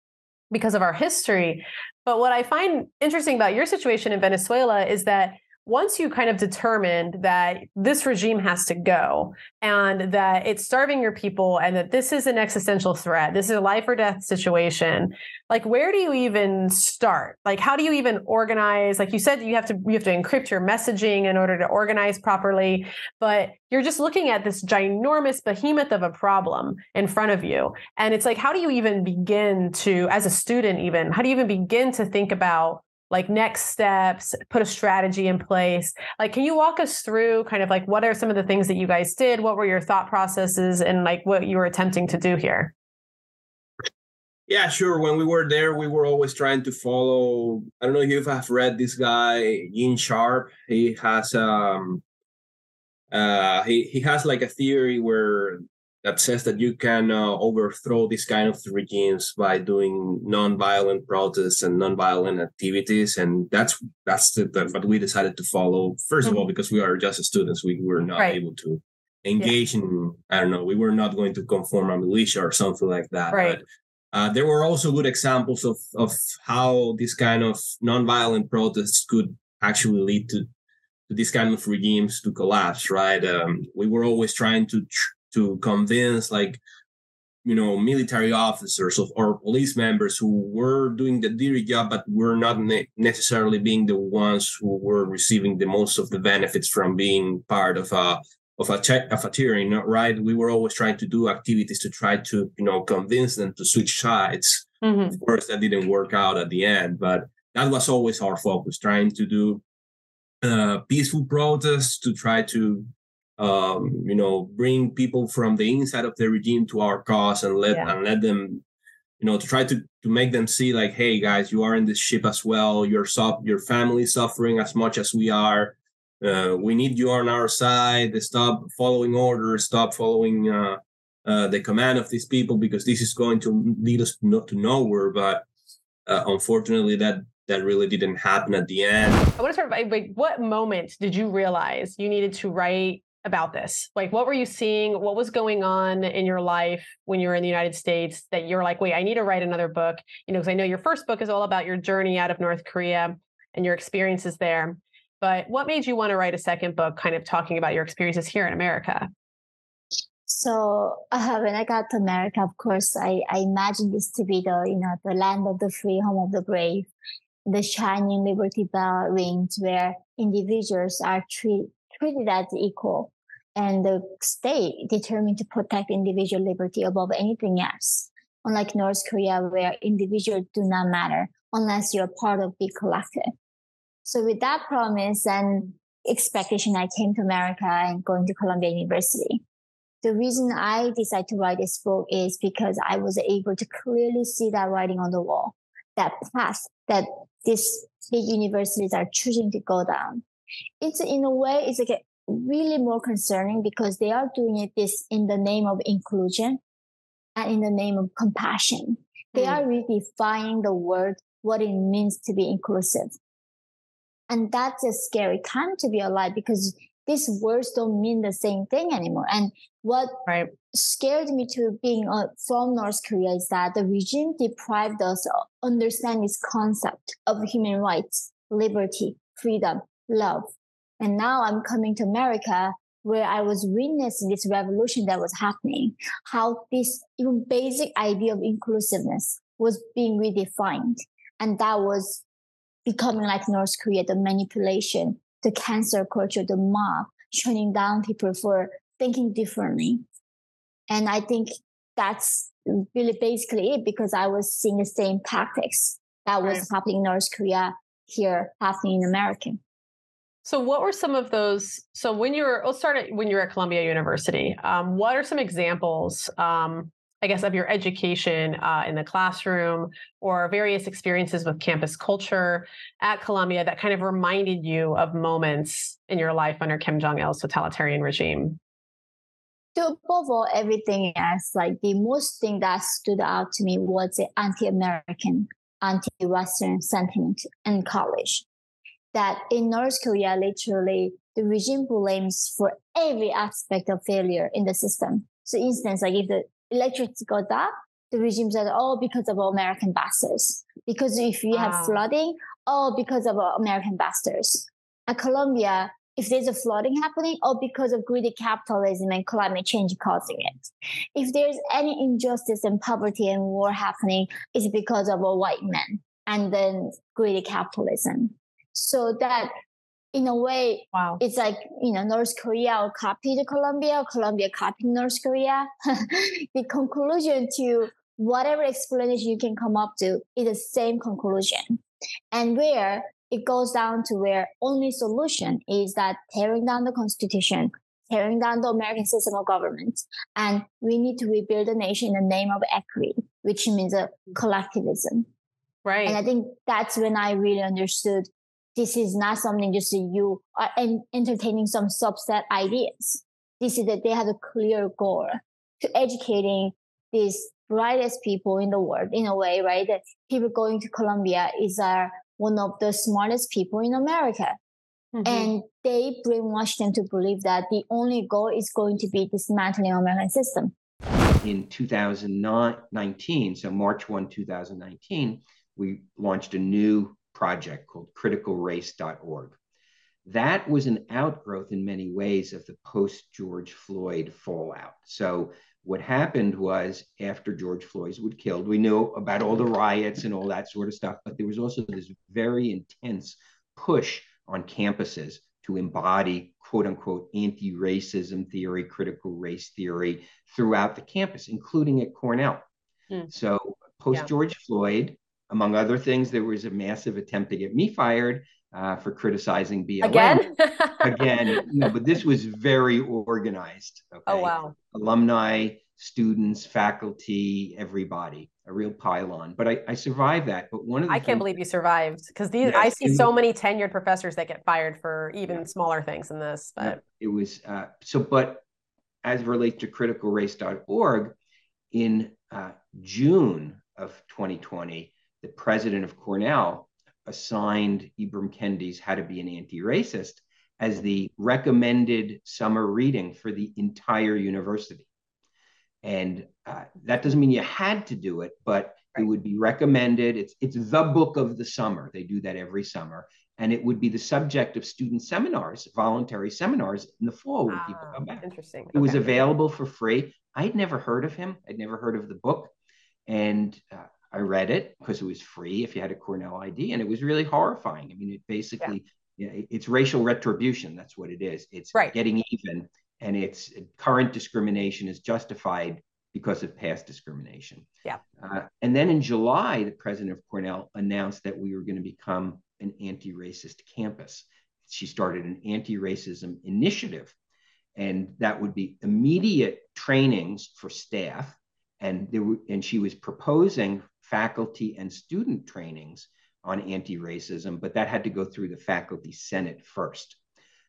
because of our history. But what I find interesting about your situation in Venezuela is that once you kind of determined that this regime has to go and that it's starving your people and that this is an existential threat, this is a life or death situation, like where do you even start? Like how do you even organize? Like you said, you have to you have to encrypt your messaging in order to organize properly, but you're just looking at this ginormous behemoth of a problem in front of you. And it's like, how do you even begin to, as a student, even, how do you even begin to think about like next steps, put a strategy in place. Like, can you walk us through kind of like what are some of the things that you guys did? What were your thought processes and like what you were attempting to do here? Yeah, sure. When we were there, we were always trying to follow. I don't know if you have read this guy, Gene Sharp. He has um uh he he has like a theory where that says that you can uh, overthrow these kind of regimes by doing non-violent protests and non-violent activities and that's that's the, the, what we decided to follow 1st mm-hmm. of all because we are just students we were not right. able to engage yeah. in i don't know we were not going to conform a militia or something like that right. but uh, there were also good examples of of how this kind of non-violent protests could actually lead to to these kind of regimes to collapse right um, we were always trying to tr- to convince like you know military officers or police members who were doing the dirty job but were not ne- necessarily being the ones who were receiving the most of the benefits from being part of a of a che- of a tyranny right we were always trying to do activities to try to you know convince them to switch sides mm-hmm. of course that didn't work out at the end but that was always our focus trying to do uh, peaceful protests to try to um, you know, bring people from the inside of the regime to our cause and let yeah. and let them, you know, to try to to make them see like, hey guys, you are in this ship as well. Your so- your family suffering as much as we are. Uh, we need you on our side. Stop following orders. Stop following uh, uh, the command of these people because this is going to lead us not to nowhere. But uh, unfortunately, that that really didn't happen at the end. I want to start by like, what moment did you realize you needed to write about this? Like, what were you seeing? What was going on in your life when you were in the United States that you're like, wait, I need to write another book? You know, because I know your first book is all about your journey out of North Korea and your experiences there. But what made you want to write a second book, kind of talking about your experiences here in America? So uh, when I got to America, of course, I, I imagined this to be the you know the land of the free, home of the brave, the shining liberty bell rings where individuals are treated treated as equal and the state determined to protect individual liberty above anything else. Unlike North Korea, where individuals do not matter unless you're part of the collective. So with that promise and expectation, I came to America and going to Columbia University. The reason I decided to write this book is because I was able to clearly see that writing on the wall, that path that these big universities are choosing to go down. It's in a way, it's like really more concerning because they are doing it this in the name of inclusion and in the name of compassion. They mm. are redefining the word, what it means to be inclusive. And that's a scary time to be alive because these words don't mean the same thing anymore. And what right. scared me to being uh, from North Korea is that the regime deprived us of understanding this concept of human rights, liberty, freedom, love. And now I'm coming to America where I was witnessing this revolution that was happening, how this even basic idea of inclusiveness was being redefined. And that was becoming like North Korea, the manipulation, the cancer culture, the mob, shutting down people for thinking differently. And I think that's really basically it because I was seeing the same tactics that was right. happening in North Korea here happening in America. So, what were some of those? So, when you were, let's start at when you were at Columbia University. Um, what are some examples um, I guess, of your education uh, in the classroom or various experiences with campus culture at Columbia that kind of reminded you of moments in your life under Kim Jong il's totalitarian regime? So above all, everything else, like the most thing that stood out to me was the anti-American, anti-Western sentiment in college. That in North Korea, literally, the regime blames for every aspect of failure in the system. So, instance, like if the electricity goes up, the regime said, oh, because of American bastards. Because if you wow. have flooding, oh, because of American bastards. At Columbia, if there's a flooding happening, oh, because of greedy capitalism and climate change causing it. If there's any injustice and poverty and war happening, it's because of a white man and then greedy capitalism. So that in a way, wow. it's like, you know, North Korea copied Columbia, colombia copied North Korea. the conclusion to whatever explanation you can come up to is the same conclusion. And where it goes down to where only solution is that tearing down the constitution, tearing down the American system of government. And we need to rebuild the nation in the name of equity, which means a collectivism. Right. And I think that's when I really understood this is not something just you are entertaining some subset ideas. This is that they have a clear goal to educating these brightest people in the world in a way, right? That people going to Columbia is are one of the smartest people in America. Mm-hmm. And they brainwash them to believe that the only goal is going to be dismantling American system. In 2019, so March 1, 2019, we launched a new project called criticalrace.org. That was an outgrowth in many ways of the post George Floyd fallout. So, what happened was after George Floyd was killed, we knew about all the riots and all that sort of stuff, but there was also this very intense push on campuses to embody quote unquote anti racism theory, critical race theory throughout the campus, including at Cornell. Mm. So, post George yeah. Floyd, among other things, there was a massive attempt to get me fired uh, for criticizing BLM. Again? Again, no, but this was very organized. Okay? Oh, wow. Alumni, students, faculty, everybody, a real pile-on. But I, I survived that. But one of the I can't believe you survived because these yes, I see so many tenured professors that get fired for even yeah. smaller things than this. But yeah, it was uh, so. But as it relates to criticalrace.org, in uh, June of 2020, the president of Cornell assigned Ibram Kendi's How to Be an Anti-Racist as the recommended summer reading for the entire university. And uh, that doesn't mean you had to do it, but it would be recommended. It's, it's the book of the summer. They do that every summer. And it would be the subject of student seminars, voluntary seminars in the fall when people come back. Interesting. It okay. was available for free. I'd never heard of him. I'd never heard of the book. And uh, I read it because it was free if you had a Cornell ID, and it was really horrifying. I mean, it basically yeah. you know, it's racial retribution. That's what it is. It's right. getting even, and it's current discrimination is justified because of past discrimination. Yeah. Uh, and then in July, the president of Cornell announced that we were going to become an anti racist campus. She started an anti racism initiative, and that would be immediate trainings for staff. And, there w- and she was proposing faculty and student trainings on anti racism, but that had to go through the faculty senate first.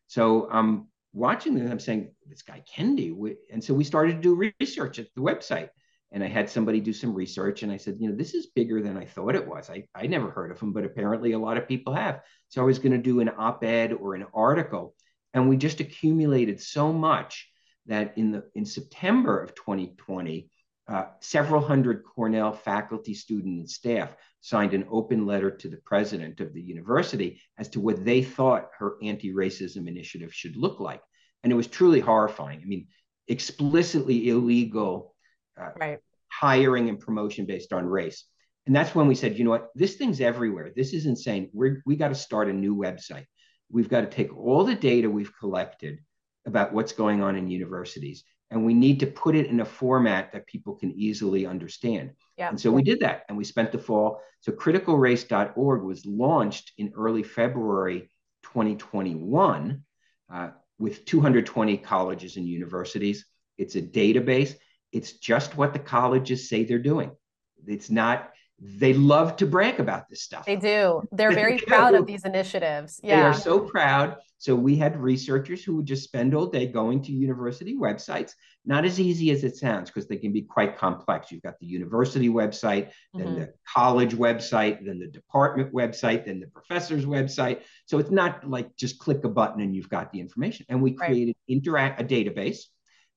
So I'm watching this, I'm saying, this guy Kendi. And so we started to do research at the website. And I had somebody do some research, and I said, you know, this is bigger than I thought it was. I, I never heard of him, but apparently a lot of people have. So I was going to do an op ed or an article. And we just accumulated so much that in the in September of 2020, uh, several hundred Cornell faculty, student, and staff signed an open letter to the president of the university as to what they thought her anti-racism initiative should look like. And it was truly horrifying. I mean, explicitly illegal uh, right. hiring and promotion based on race. And that's when we said, you know what, this thing's everywhere. This is insane. We're, we got to start a new website. We've got to take all the data we've collected about what's going on in universities and we need to put it in a format that people can easily understand. Yeah. And so we did that and we spent the fall. So criticalrace.org was launched in early February 2021 uh, with 220 colleges and universities. It's a database. It's just what the colleges say they're doing. It's not they love to brag about this stuff. They do. They're very proud of these initiatives. Yeah. They are so proud. So we had researchers who would just spend all day going to university websites. Not as easy as it sounds because they can be quite complex. You've got the university website, then mm-hmm. the college website, then the department website, then the professor's website. So it's not like just click a button and you've got the information. And we created right. interact a database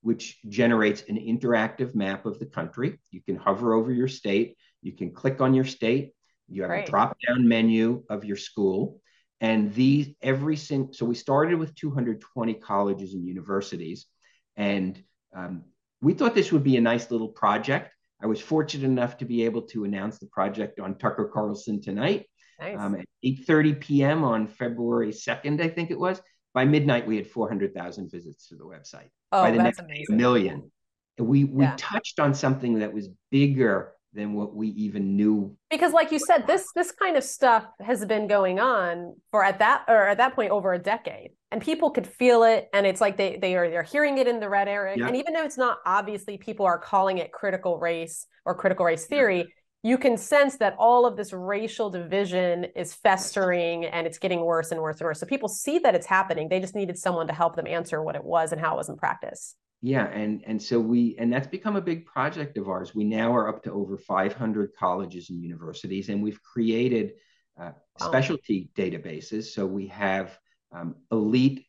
which generates an interactive map of the country. You can hover over your state you can click on your state. You have a drop down menu of your school. And these, every single, so we started with 220 colleges and universities. And um, we thought this would be a nice little project. I was fortunate enough to be able to announce the project on Tucker Carlson tonight nice. um, at 8.30 p.m. on February 2nd, I think it was. By midnight, we had 400,000 visits to the website. Oh, By the that's next amazing. A million. We, we Yeah. touched on something that was bigger than what we even knew. because like you said this this kind of stuff has been going on for at that or at that point over a decade. And people could feel it and it's like they they are they're hearing it in the rhetoric Yeah. and even though it's not obviously people are calling it critical race or critical race theory you can sense that all of this racial division is festering and it's getting worse and worse and worse. So people see that it's happening. They just needed someone to help them answer what it was and how it was in practice Yeah, and and so we and that's become a big project of ours. We now are up to over 500 colleges and universities, and we've created uh, specialty databases. So we have um, elite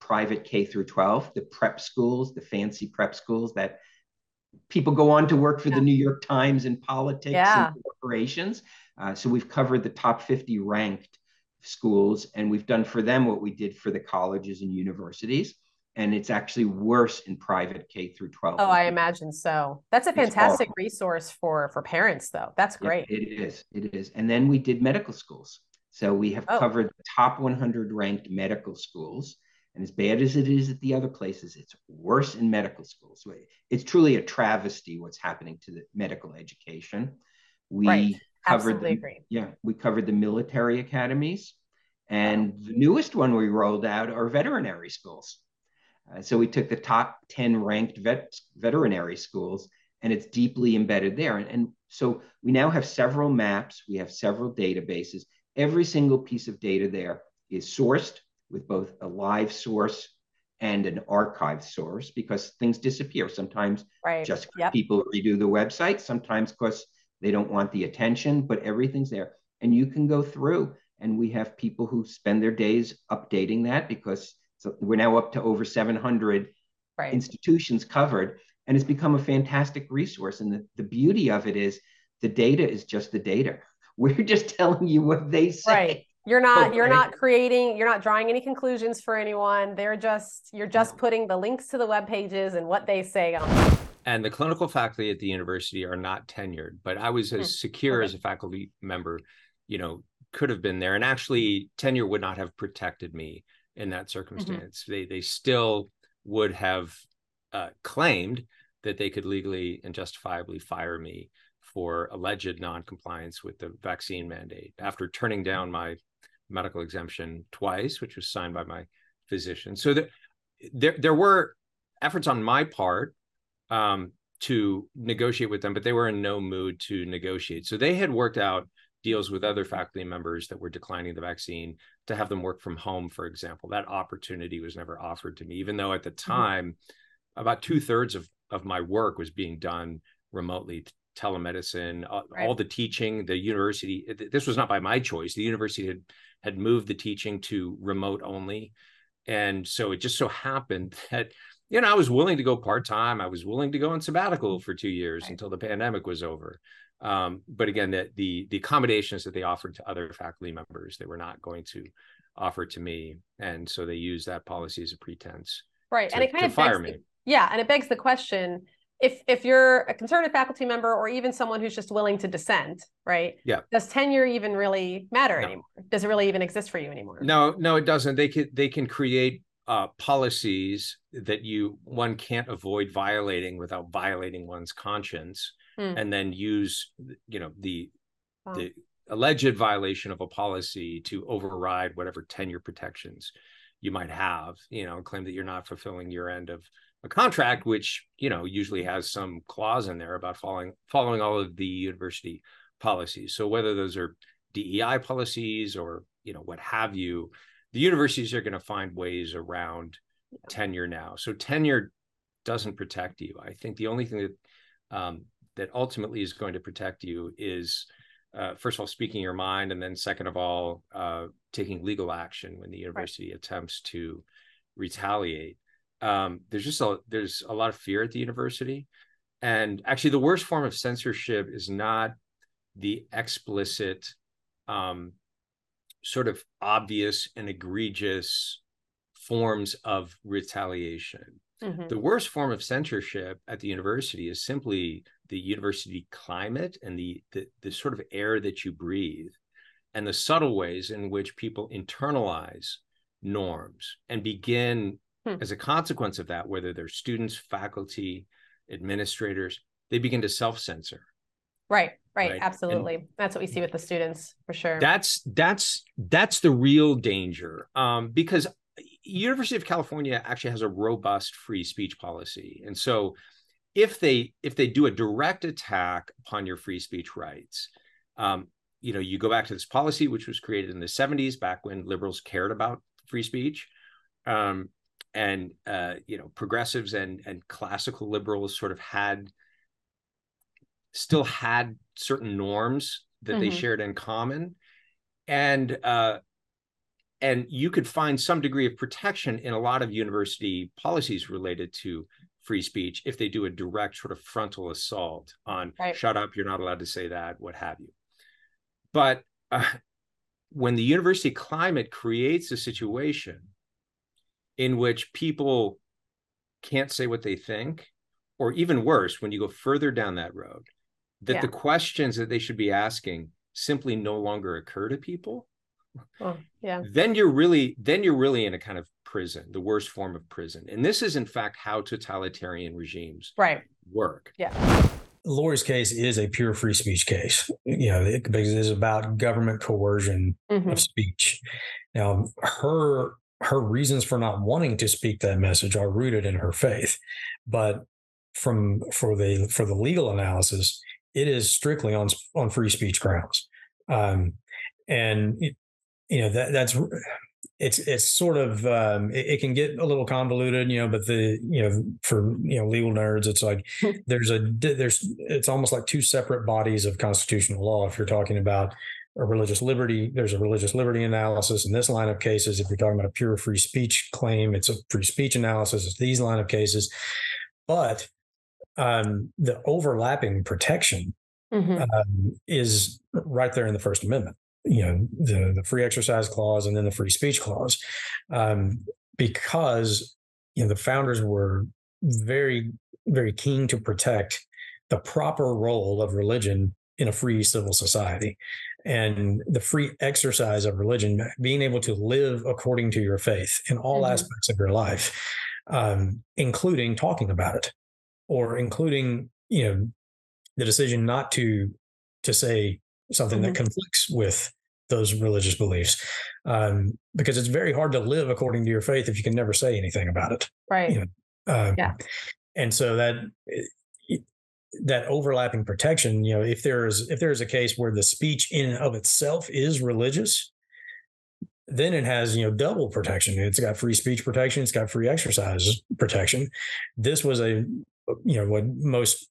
private K through 12, the prep schools, the fancy prep schools that people go on to work for the New York Times and politics Yeah. and corporations. Uh, so we've covered the top 50 ranked schools, and we've done for them what we did for the colleges and universities. And it's actually worse in private K through 12. oh i imagine so that's a fantastic resource for for parents though that's great it is. It is. And then we did medical schools. So we have Oh. covered the top 100 ranked medical schools. And as bad as it is at the other places, it's worse in medical schools. It's truly a travesty what's happening to the medical education. We Right. covered Absolutely the, agree. yeah, we covered the military academies. And the newest one we rolled out are veterinary schools. Uh, so we took the top 10 ranked vet, veterinary schools and it's deeply embedded there. And, and so we now have several maps, we have several databases. Every single piece of data there is sourced with both a live source and an archive source because things disappear. Sometimes right just yep people redo the website, sometimes because they don't want the attention, but everything's there. And you can go through, and we have people who spend their days updating that because so we're now up to over 700 right institutions covered, and it's become a fantastic resource. And the, the beauty of it is the data is just the data. We're just telling you what they say. right you're not you're not creating you're not drawing any conclusions for anyone they're just you're just putting the links to the web pages and what they say on them. and the clinical faculty at the university are not tenured but i was as Hmm, secure okay. as a faculty member you know could have been there and actually tenure would not have protected me in that circumstance they they still would have uh, claimed that they could legally and justifiably fire me for alleged noncompliance with the vaccine mandate after turning down my medical exemption twice, which was signed by my physician. So there, there, there were efforts on my part um, to negotiate with them, but they were in no mood to negotiate. So they had worked out deals with other faculty members that were declining the vaccine to have them work from home, for example. That opportunity was never offered to me, even though at the mm-hmm. time, mm-hmm. about two thirds of, of my work was being done remotely telemedicine right. all the teaching the university this was not by my choice the university had had moved the teaching to remote only and so it just so happened that you know i was willing to go part-time i was willing to go on sabbatical for two years right. until the pandemic was over um, but again, the, the, the accommodations that they offered to other faculty members, they were not going to offer to me, and so they used that policy as a pretense. Right, to, and it kind of fire me. The, yeah, and it begs the question: if if you're a conservative faculty member or even someone who's just willing to dissent, right? Yeah. Does tenure even really matter no. anymore? Does it really even exist for you anymore? No, no, it doesn't. They can they can create uh, policies that you one can't avoid violating without violating one's conscience mm. and then use you know the wow. the alleged violation of a policy to override whatever tenure protections you might have you know claim that you're not fulfilling your end of a contract which you know usually has some clause in there about following following all of the university policies so whether those are DEI policies or you know what have you the universities are going to find ways around yeah. tenure now so tenure doesn't protect you i think the only thing that um, that ultimately is going to protect you is uh, first of all speaking your mind and then second of all uh, taking legal action when the university right. attempts to retaliate um, there's just a there's a lot of fear at the university and actually the worst form of censorship is not the explicit um, sort of obvious and egregious forms of retaliation Mm-hmm. The worst form of censorship at the university is simply the university climate and the, the, the sort of air that you breathe and the subtle ways in which people internalize norms and begin hmm. as a consequence of that whether they're students faculty administrators they begin to self-censor. Right right, right? absolutely. And that's what we see with the students for sure. That's that's that's the real danger um, because University of California actually has a robust free speech policy, and so if they if they do a direct attack upon your free speech rights, um, you know, you go back to this policy which was created in the '70s, back when liberals cared about free speech, um, and uh, you know, progressives and and classical liberals sort of had still had certain norms that mm-hmm. they shared in common, and uh, and you could find some degree of protection in a lot of university policies related to free speech if they do a direct sort of frontal assault on right. shut up you're not allowed to say that what have you but uh, when the university climate creates a situation in which people can't say what they think or even worse when you go further down that road that yeah. the questions that they should be asking simply no longer occur to people Oh, yeah. Then you're really then you're really in a kind of prison, the worst form of prison. And this is in fact how totalitarian regimes right work. Yeah. Lorie's case is a pure free speech case, you know, because it is about government coercion mm-hmm. of speech. Now, her her reasons for not wanting to speak that message are rooted in her faith, but from for the for the legal analysis, it is strictly on on free speech grounds. Um, and you know that that's it's it's sort of um, it, it, can get a little convoluted, you know. But the you know for you know legal nerds, it's like there's a there's it's almost like two separate bodies of constitutional law. If you're talking about a religious liberty, there's a religious liberty analysis in this line of cases. If you're talking about a pure free speech claim, it's a free speech analysis. It's these line of cases, but um, the overlapping protection mm-hmm. um, is right there in the First Amendment you know the the free exercise clause and then the free speech clause um, because you know the founders were very very keen to protect the proper role of religion in a free civil society and the free exercise of religion being able to live according to your faith in all mm-hmm. aspects of your life um, including talking about it or including you know the decision not to to say something mm-hmm. that conflicts with those religious beliefs um, because it's very hard to live according to your faith if you can never say anything about it right. you know? um, yeah. and so that that overlapping protection you know if there is if there is a case where the speech in and of itself is religious then it has you know double protection. It's got free speech protection it's got free exercise protection. This was a you know what most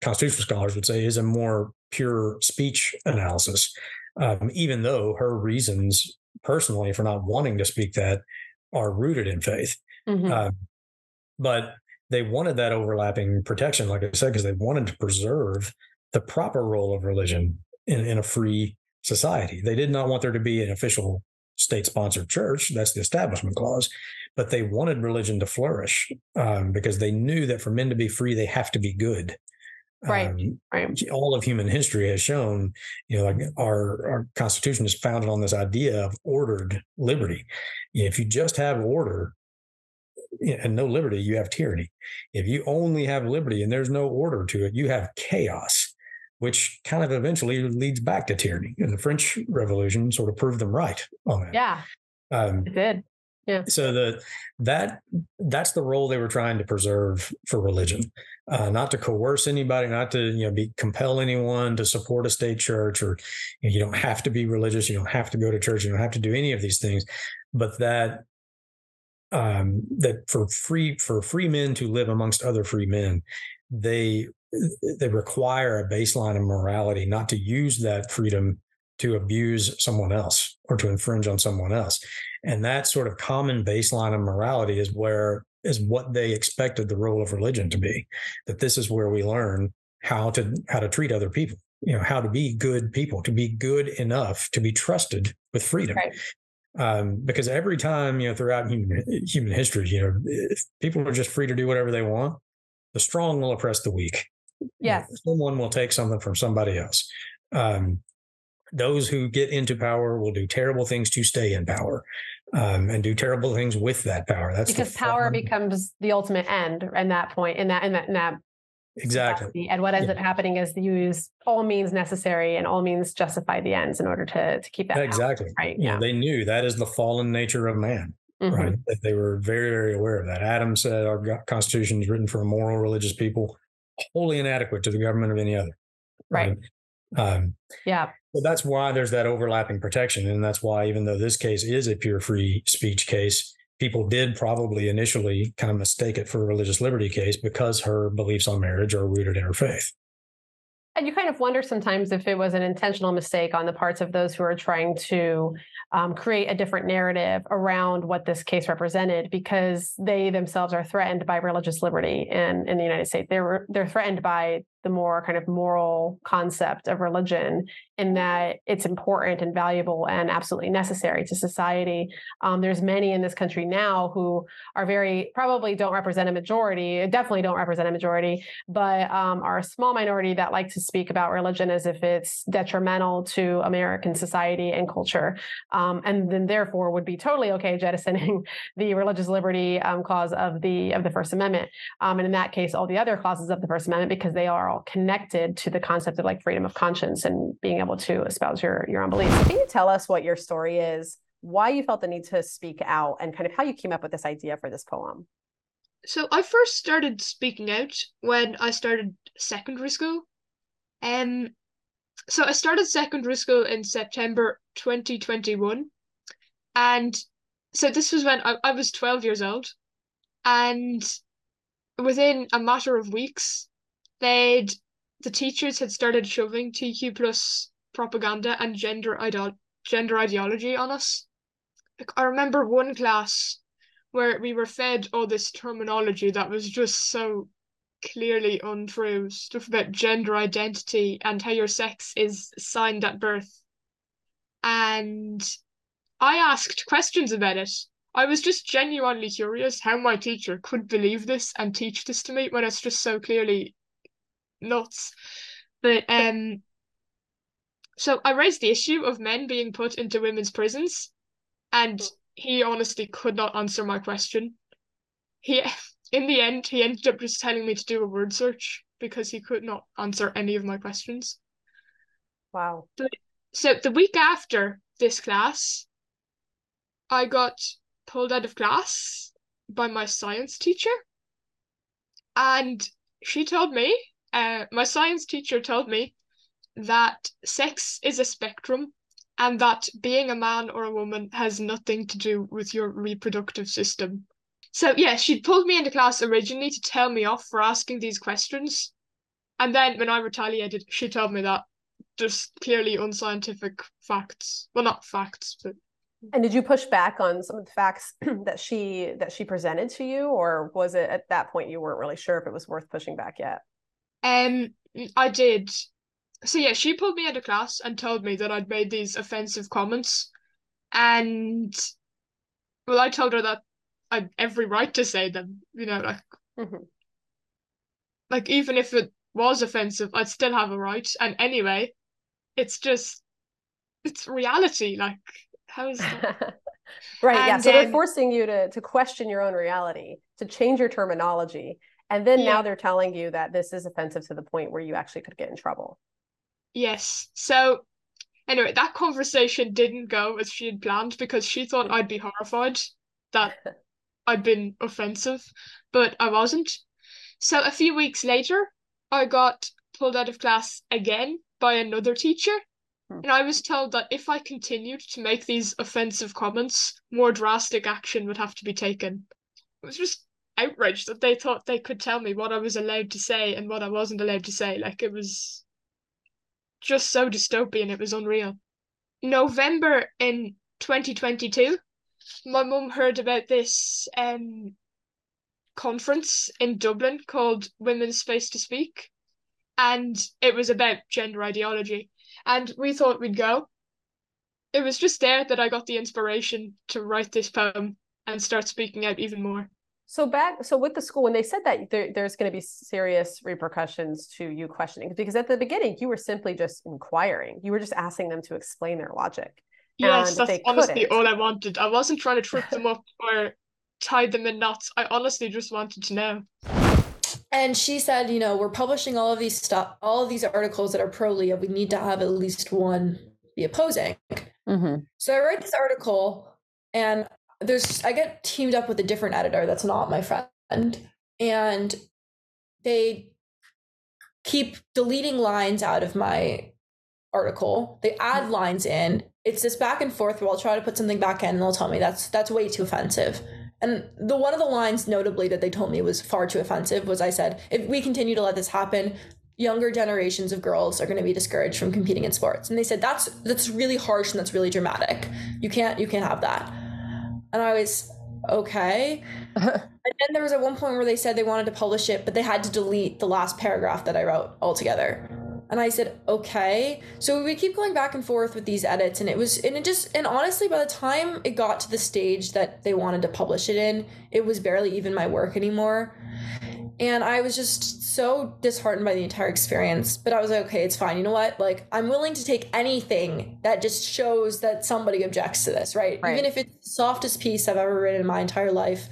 constitutional scholars would say is a more pure speech analysis um, even though her reasons personally for not wanting to speak that are rooted in faith mm-hmm. uh, but they wanted that overlapping protection like i said because they wanted to preserve the proper role of religion in, in a free society they did not want there to be an official state sponsored church. That's the establishment clause. But they wanted religion to flourish um, because they knew that for men to be free, they have to be good. Right. Um, right. All of human history has shown, you know, like our, our Constitution is founded on this idea of ordered liberty. If you just have order, and no liberty, you have tyranny. If you only have liberty and there's no order to it, you have chaos which kind of eventually leads back to tyranny. And the French Revolution sort of proved them right on that. Yeah, um, it did. Yeah. So the that that's the role they were trying to preserve for religion, uh, not to coerce anybody, not to you know be compel anyone to support a state church, or you, know, you don't have to be religious, you don't have to go to church, you don't have to do any of these things, but that um, that for free for free men to live amongst other free men, they they require a baseline of morality not to use that freedom to abuse someone else or to infringe on someone else. And that sort of common baseline of morality is where is what they expected the role of religion to be that this is where we learn how to how to treat other people you know how to be good people to be good enough to be trusted with freedom right. um, because every time you know throughout human human history you know people are just free to do whatever they want the strong will oppress the weak Yes. Someone will take something from somebody else. Um, those who get into power will do terrible things to stay in power um, and do terrible things with that power. That's because power becomes the ultimate end in that point, in that, in that, in that exactly. Capacity. And what ends yeah. up happening is you use all means necessary and all means justify the ends in order to, to keep that. Exactly. Right. Yeah. they knew that is the fallen nature of man. Mm-hmm. Right. They were very, very aware of that. Adams said our Constitution is written for a moral, religious people wholly inadequate to the government of any other. Right. Um, yeah. So that's why there's that overlapping protection. And that's why, even though this case is a pure free speech case, people did probably initially kind of mistake it for a religious liberty case because her beliefs on marriage are rooted in her faith. And you kind of wonder sometimes if it was an intentional mistake on the parts of those who are trying to um, create a different narrative around what this case represented, because they themselves are threatened by religious liberty in, in the United States. They're they're threatened by the more kind of moral concept of religion in that it's important and valuable and absolutely necessary to society. Um, there's many in this country now who are very probably don't represent a majority, definitely don't represent a majority, but um, are a small minority that like to speak about religion as if it's detrimental to American society and culture, um, and then therefore would be totally okay jettisoning the religious liberty um, clause of the of the First Amendment, um, and in that case, all the other clauses of the First Amendment because they are all connected to the concept of like freedom of conscience and being able to espouse your your own beliefs. Can you tell us what your story is, why you felt the need to speak out, and kind of how you came up with this idea for this poem? So I first started speaking out when I started secondary school. Um so I started secondary school in September 2021. And so this was when I, I was 12 years old. And within a matter of weeks, they'd the teachers had started shoving TQ plus propaganda and gender idol gender ideology on us. I remember one class where we were fed all this terminology that was just so clearly untrue. Stuff about gender identity and how your sex is assigned at birth. And I asked questions about it. I was just genuinely curious how my teacher could believe this and teach this to me when it's just so clearly nuts. But um, so I raised the issue of men being put into women's prisons, and he honestly could not answer my question. He in the end, he ended up just telling me to do a word search because he could not answer any of my questions. Wow. So the week after this class, I got pulled out of class by my science teacher. And she told me, uh, my science teacher told me that sex is a spectrum and that being a man or a woman has nothing to do with your reproductive system. So, yeah, she pulled me into class originally to tell me off for asking these questions. And then when I retaliated, she told me that just clearly unscientific facts. Well, not facts, but and did you push back on some of the facts that she that she presented to you, or was it at that point you weren't really sure if it was worth pushing back yet? Um, I did. So yeah, she pulled me out of class and told me that I'd made these offensive comments, and well, I told her that I'd every right to say them. You know, like mm-hmm. like even if it was offensive, I'd still have a right. And anyway, it's just it's reality. Like how is that? right. And, yeah. So they're forcing you to to question your own reality, to change your terminology. And then yeah. now they're telling you that this is offensive to the point where you actually could get in trouble. Yes. So anyway, that conversation didn't go as she had planned because she thought I'd be horrified that I'd been offensive, but I wasn't. So a few weeks later, I got pulled out of class again by another teacher. Hmm. And I was told that if I continued to make these offensive comments, more drastic action would have to be taken. I was just outraged that they thought they could tell me what I was allowed to say and what I wasn't allowed to say. Like it was just so dystopian, it was unreal. November in 2022, my mum heard about this um conference in Dublin called Women's Space to Speak, and it was about gender ideology. And we thought we'd go. It was just there that I got the inspiration to write this poem and start speaking out even more. So back, so with the school, when they said that there, there's going to be serious repercussions to you questioning, because at the beginning you were simply just inquiring, you were just asking them to explain their logic. Yes, that's honestly all I wanted. I wasn't trying to trip them up or tie them in knots. I honestly just wanted to know. And she said, you know, we're publishing all of these stuff, all of these articles that are pro Lia. We need to have at least one be opposing. Mm-hmm. So I write this article, and there's I get teamed up with a different editor that's not my friend, and they keep deleting lines out of my article. They add lines in. It's this back and forth where I'll try to put something back in, and they'll tell me that's that's way too offensive. And the one of the lines notably that they told me was far too offensive was I said, if we continue to let this happen, younger generations of girls are going to be discouraged from competing in sports. And they said that's that's really harsh and that's really dramatic. You can't you can't have that. And I was okay. and then there was at one point where they said they wanted to publish it, but they had to delete the last paragraph that I wrote altogether. And I said, okay. So we keep going back and forth with these edits, and it was, and it just, and honestly, by the time it got to the stage that they wanted to publish it in, it was barely even my work anymore. And I was just so disheartened by the entire experience. But I was like, okay, it's fine. You know what? Like, I'm willing to take anything that just shows that somebody objects to this, right? right. Even if it's the softest piece I've ever written in my entire life,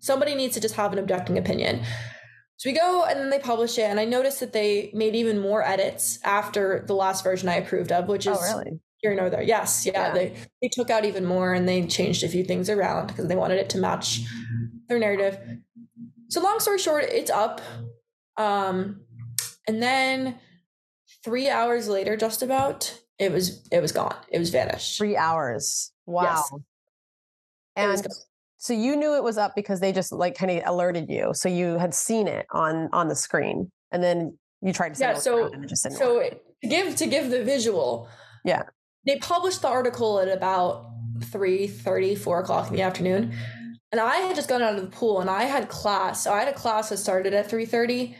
somebody needs to just have an objecting opinion. So we go and then they publish it, and I noticed that they made even more edits after the last version I approved of, which oh, is oh, really? here nor there. Yes, yeah, yeah, They they took out even more and they changed a few things around because they wanted it to match their narrative. So long story short, it's up. Um, and then three hours later, just about, it was it was gone. It was vanished. Three hours. Wow. Yes. And so you knew it was up because they just like kind of alerted you. So you had seen it on on the screen, and then you tried to yeah. So so it, to give to give the visual. Yeah. They published the article at about 3 30, 4 o'clock in the afternoon. And I had just gone out of the pool and I had class. So I had a class that started at 3 30.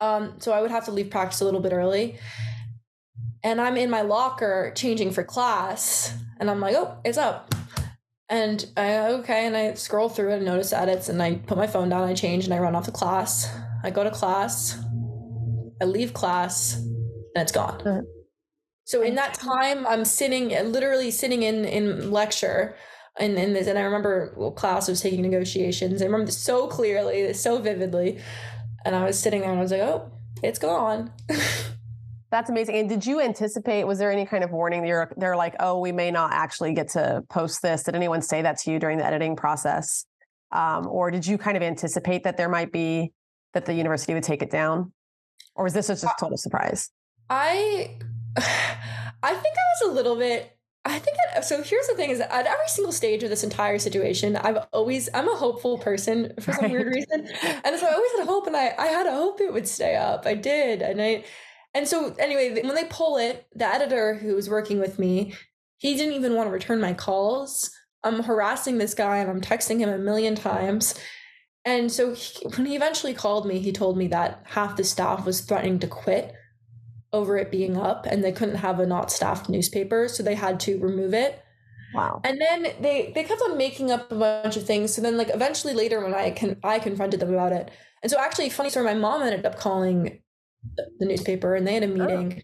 Um, so I would have to leave practice a little bit early. And I'm in my locker changing for class. And I'm like, oh, it's up. And I okay, and I scroll through it and notice edits, and I put my phone down, I change, and I run off to class. I go to class, I leave class, and it's gone. So in that time, I'm sitting, literally sitting in in lecture. and in this and I remember well, class was taking negotiations. I remember this so clearly, so vividly. And I was sitting there and I was like, oh, it's gone. That's amazing. And did you anticipate? Was there any kind of warning? That you're they're like, oh, we may not actually get to post this. Did anyone say that to you during the editing process, um, or did you kind of anticipate that there might be that the university would take it down, or was this just a total surprise? I, I think I was a little bit. I think that, so. Here's the thing: is at every single stage of this entire situation, I've always I'm a hopeful person for some right. weird reason, and so I always had hope, and I I had a hope it would stay up. I did, and I and so anyway, when they pull it, the editor who was working with me, he didn't even want to return my calls. I'm harassing this guy and I'm texting him a million times. And so he, when he eventually called me, he told me that half the staff was threatening to quit over it being up and they couldn't have a not staffed newspaper, so they had to remove it. Wow. And then they they kept on making up a bunch of things. So then like eventually later when I can I confronted them about it. And so actually funny story, my mom ended up calling the newspaper and they had a oh. meeting. Oh.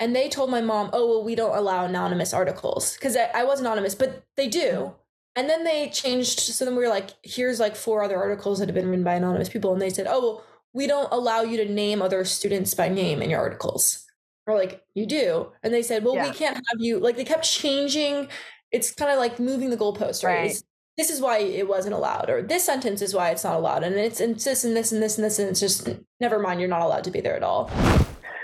And they told my mom, oh, well, we don't allow anonymous articles because I, I, was anonymous, but they do. Mm-hmm. And then they changed. So then we were like, here's like four other articles that have been written by anonymous people. And they said, oh, well, we don't allow you to name other students by name in your articles. Or like, you do. And they said, well, yeah. we can't have you. Like, they kept changing. It's kind of like moving the goalpost, right? right this is why it wasn't allowed, or this sentence is why it's not allowed, and it's, it's this and this and this and this, and it's just never mind, you're not allowed to be there at all.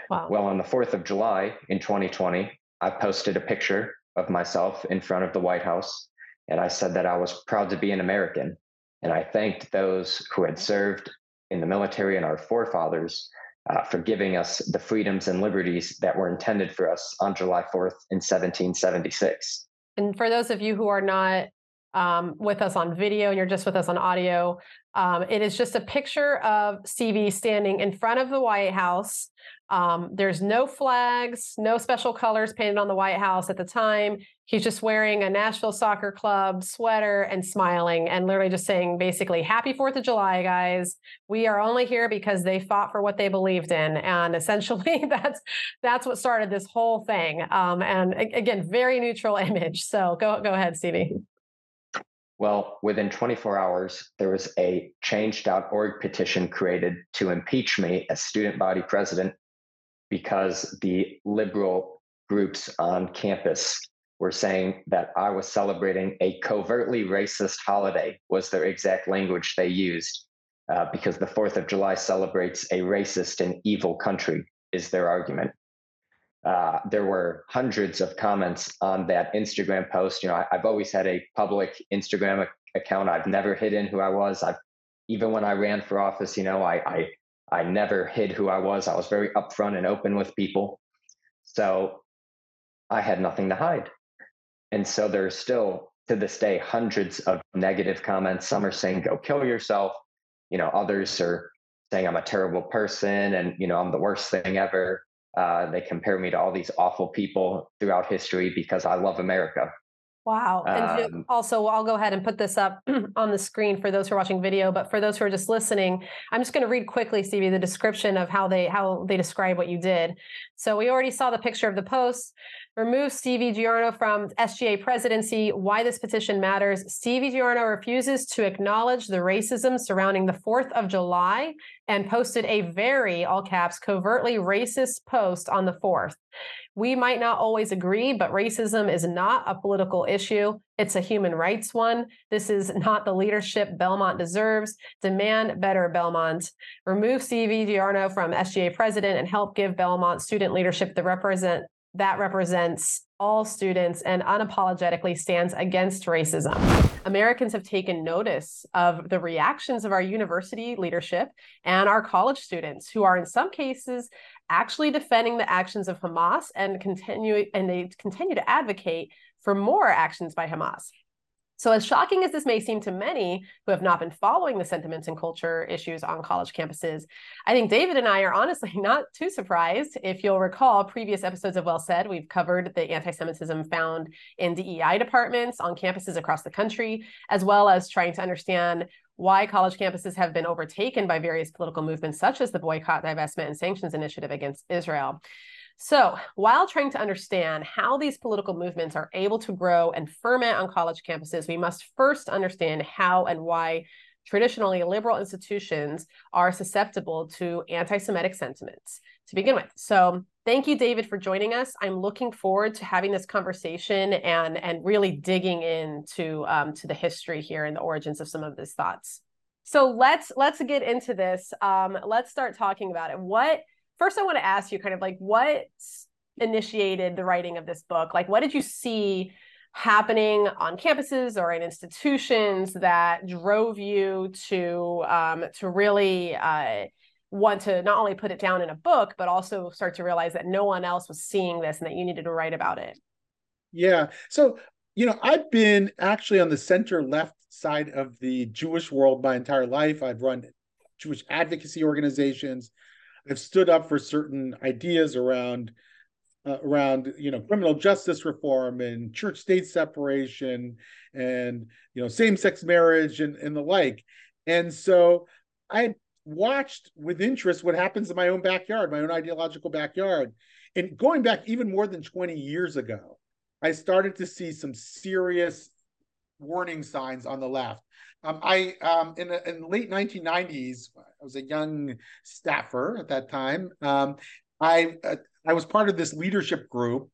Wow. Well, on the 4th of July in 2020, I posted a picture of myself in front of the White House, and I said that I was proud to be an American. And I thanked those who had served in the military and our forefathers uh, for giving us the freedoms and liberties that were intended for us on July 4th in 1776. And for those of you who are not um, with us on video and you're just with us on audio. Um, it is just a picture of Stevie standing in front of the White House. Um, there's no flags, no special colors painted on the White House at the time. He's just wearing a Nashville Soccer Club sweater and smiling and literally just saying basically, Happy Fourth of July, guys. We are only here because they fought for what they believed in. And essentially that's that's what started this whole thing. Um, and again, very neutral image. So go go ahead, Stevie. Well, within 24 hours, there was a change.org petition created to impeach me as student body president because the liberal groups on campus were saying that I was celebrating a covertly racist holiday, was their exact language they used, uh, because the 4th of July celebrates a racist and evil country, is their argument. Uh, there were hundreds of comments on that Instagram post. You know, I, have always had a public Instagram account. I've never hidden who I was. I've even when I ran for office, you know, I I I never hid who I was. I was very upfront and open with people. So I had nothing to hide. And so there's still to this day hundreds of negative comments. Some are saying go kill yourself. You know, others are saying I'm a terrible person and you know I'm the worst thing ever. Uh, they compare me to all these awful people throughout history because I love America. Wow. And um, also, I'll go ahead and put this up on the screen for those who are watching video, but for those who are just listening, I'm just going to read quickly, Stevie, the description of how they how they describe what you did. So we already saw the picture of the post remove Stevie Giorno from SGA presidency, why this petition matters. Stevie Giorno refuses to acknowledge the racism surrounding the 4th of July and posted a very, all caps, covertly racist post on the 4th. We might not always agree, but racism is not a political issue. It's a human rights one. This is not the leadership Belmont deserves. Demand better, Belmont. Remove Stevie Giorno from SGA president and help give Belmont student leadership the represent that represents all students and unapologetically stands against racism. Americans have taken notice of the reactions of our university leadership and our college students who are in some cases actually defending the actions of Hamas and continue and they continue to advocate for more actions by Hamas. So, as shocking as this may seem to many who have not been following the sentiments and culture issues on college campuses, I think David and I are honestly not too surprised. If you'll recall previous episodes of Well Said, we've covered the anti Semitism found in DEI departments on campuses across the country, as well as trying to understand why college campuses have been overtaken by various political movements, such as the boycott, divestment, and sanctions initiative against Israel. So, while trying to understand how these political movements are able to grow and ferment on college campuses, we must first understand how and why traditionally liberal institutions are susceptible to anti Semitic sentiments to begin with. So, thank you, David, for joining us. I'm looking forward to having this conversation and, and really digging into um, to the history here and the origins of some of these thoughts. So let's let's get into this. Um, let's start talking about it. What first I want to ask you kind of like what initiated the writing of this book? Like what did you see happening on campuses or in institutions that drove you to um, to really uh, want to not only put it down in a book, but also start to realize that no one else was seeing this and that you needed to write about it? Yeah. So, you know, I've been actually on the center left side of the Jewish world my entire life. I've run Jewish advocacy organizations. I've stood up for certain ideas around uh, around you know criminal justice reform and church state separation and you know same sex marriage and, and the like. And so I watched with interest what happens in my own backyard, my own ideological backyard. And going back even more than 20 years ago, I started to see some serious warning signs on the left. Um, I um, in the, in late 1990s, I was a young staffer at that time. Um, I uh, I was part of this leadership group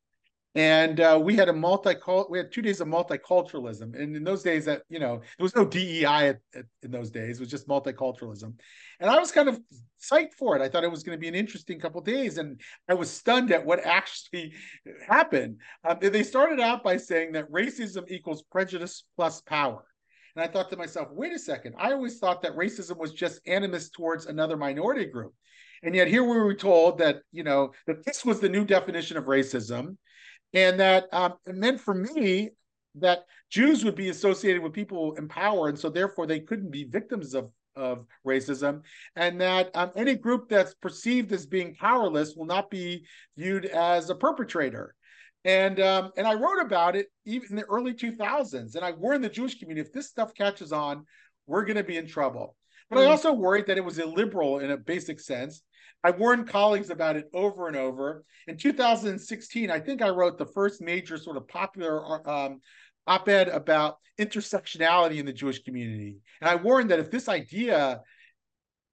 and uh, we had a multi we had two days of multiculturalism. And in those days that you know there was no dei at, at, in those days it was just multiculturalism. And i was kind of psyched for it. I thought it was going to be an interesting couple days and i was stunned at what actually happened. Um, they started out by saying that racism equals prejudice plus power and i thought to myself wait a second i always thought that racism was just animus towards another minority group and yet here we were told that you know that this was the new definition of racism and that um, for me that Jews would be associated with people in power, and so therefore they couldn't be victims of of racism, and that um, any group that's perceived as being powerless will not be viewed as a perpetrator. And um, and I wrote about it even in the early 2000s, and I warned the Jewish community if this stuff catches on, we're going to be in trouble. But mm. I also worried that it was illiberal in a basic sense, I warned colleagues about it over and over. In 2016, I think I wrote the first major sort of popular um, op ed about intersectionality in the Jewish community. And I warned that if this idea,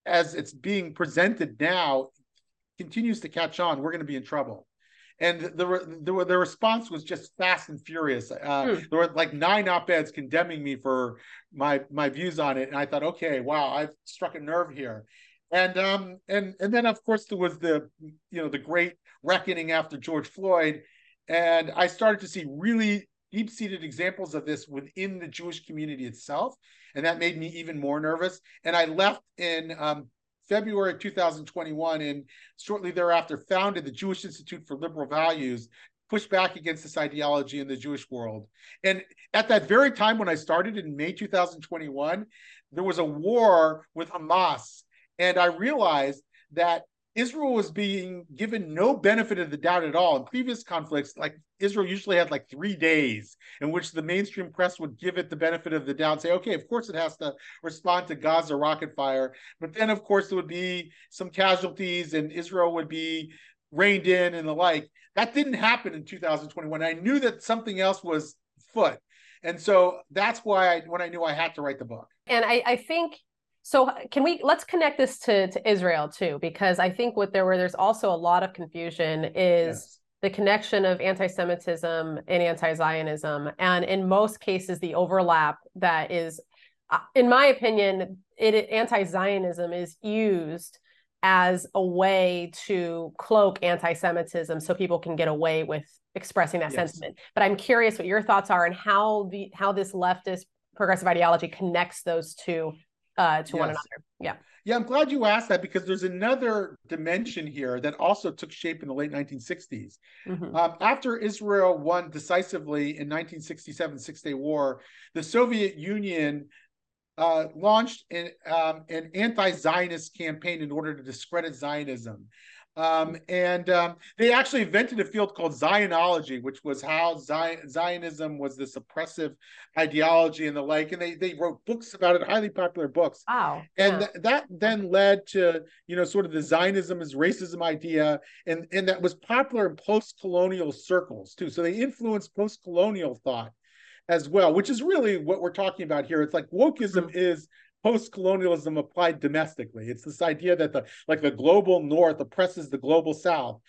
as it's being presented now, continues to catch on, we're going to be in trouble. And the, the, the response was just fast and furious. Uh, hmm. There were like nine op-eds condemning me for my my views on it, and I thought, okay, wow, I've struck a nerve here and um and and then of course there was the you know the great reckoning after George Floyd, and I started to see really deep-seated examples of this within the Jewish community itself, and that made me even more nervous. And I left in um, February 2021, and shortly thereafter founded the Jewish Institute for Liberal Values, push back against this ideology in the Jewish world. And at that very time when I started in May 2021, there was a war with Hamas and I realized that Israel was being given no benefit of the doubt at all. In previous conflicts, like Israel usually had like three days in which the mainstream press would give it the benefit of the doubt say, okay, of course it has to respond to Gaza rocket fire. But then, of course, there would be some casualties and Israel would be reined in and the like. That didn't happen in 2021. I knew that something else was foot. And so that's why I, when I knew I had to write the book. And I, I think so can we let's connect this to to Israel too because I think what there were there's also a lot of confusion is yes. the connection of anti-Semitism and anti-Zionism and in most cases the overlap that is uh, in my opinion it anti-Zionism is used as a way to cloak anti-Semitism so people can get away with expressing that yes. sentiment. But I'm curious what your thoughts are and how the how this leftist progressive ideology connects those two uh, to yes. one another. Yeah. Yeah, I'm glad you asked that because there's another dimension here that also took shape in the late 1960s. Mm-hmm. Um, after Israel won decisively in 1967 Six Day War, the Soviet Union uh, launched an, um, an anti Zionist campaign in order to discredit Zionism. Um, and um, they actually invented a field called Zionology, which was how Zion, Zionism was this oppressive ideology and the like. And they they wrote books about it, highly popular books. Wow. And yeah. th- that then led to you know sort of the Zionism as racism idea, and and that was popular in post-colonial circles too. So they influenced post-colonial thought as well, which is really what we're talking about here. It's like wokeism mm-hmm. is post-colonialism applied domestically. It's this idea that the like the global north oppresses the global south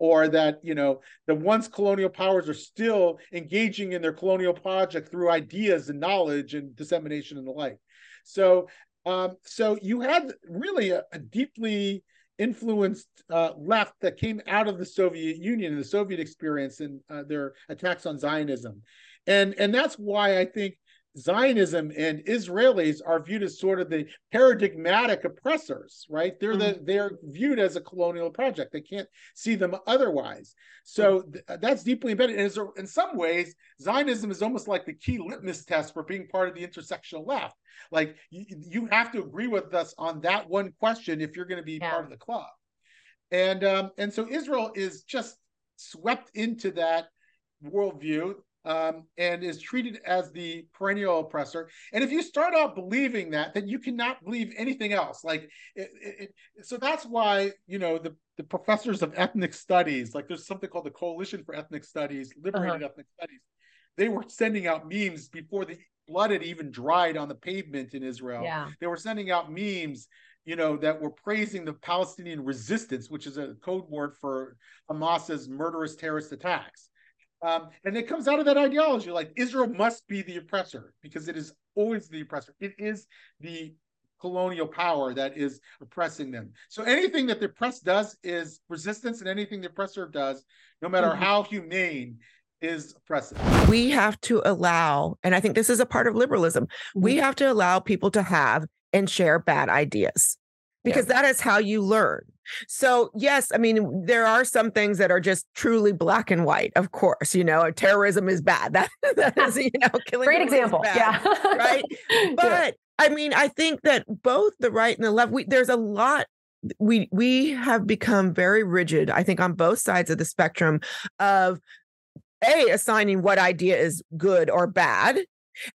or that you know the once colonial powers are still engaging in their colonial project through ideas and knowledge and dissemination and the like so um, so you had really a, a deeply influenced uh, left that came out of the Soviet Union and the Soviet experience and uh, their attacks on Zionism, and and that's why I think Zionism and Israelis are viewed as sort of the paradigmatic oppressors, right? They're mm-hmm. the they're viewed as a colonial project. They can't see them otherwise. So th- that's deeply embedded. And in some ways, Zionism is almost like the key litmus test for being part of the intersectional left. Like you, you have to agree with us on that one question if you're going to be yeah. part of the club. And um, and so Israel is just swept into that worldview um, and is treated as the perennial oppressor. And if you start out believing that, then you cannot believe anything else. Like, it, it, so that's why you know the the professors of ethnic studies, like there's something called the Coalition for Ethnic Studies, Liberated uh-huh. Ethnic Studies. They were sending out memes before the blood had even dried on the pavement in Israel. Yeah. They were sending out memes you know, that were praising the Palestinian resistance, which is a code word for Hamas's murderous terrorist attacks. Um, and it comes out of that ideology like Israel must be the oppressor because it is always the oppressor. It is the colonial power that is oppressing them. So anything that the oppressed does is resistance, and anything the oppressor does, no matter mm-hmm. how humane, is oppressive. We have to allow, and I think this is a part of liberalism, we mm-hmm. have to allow people to have and share bad ideas because yeah. that is how you learn. So, yes, I mean, there are some things that are just truly black and white, of course. You know, terrorism is bad. That, that is, you know, killing. Great example. Bad, yeah. right. But. I mean, I think that both the right and the left, we, there's a lot we we have become very rigid i think on both sides of the spectrum of a assigning what idea is good or bad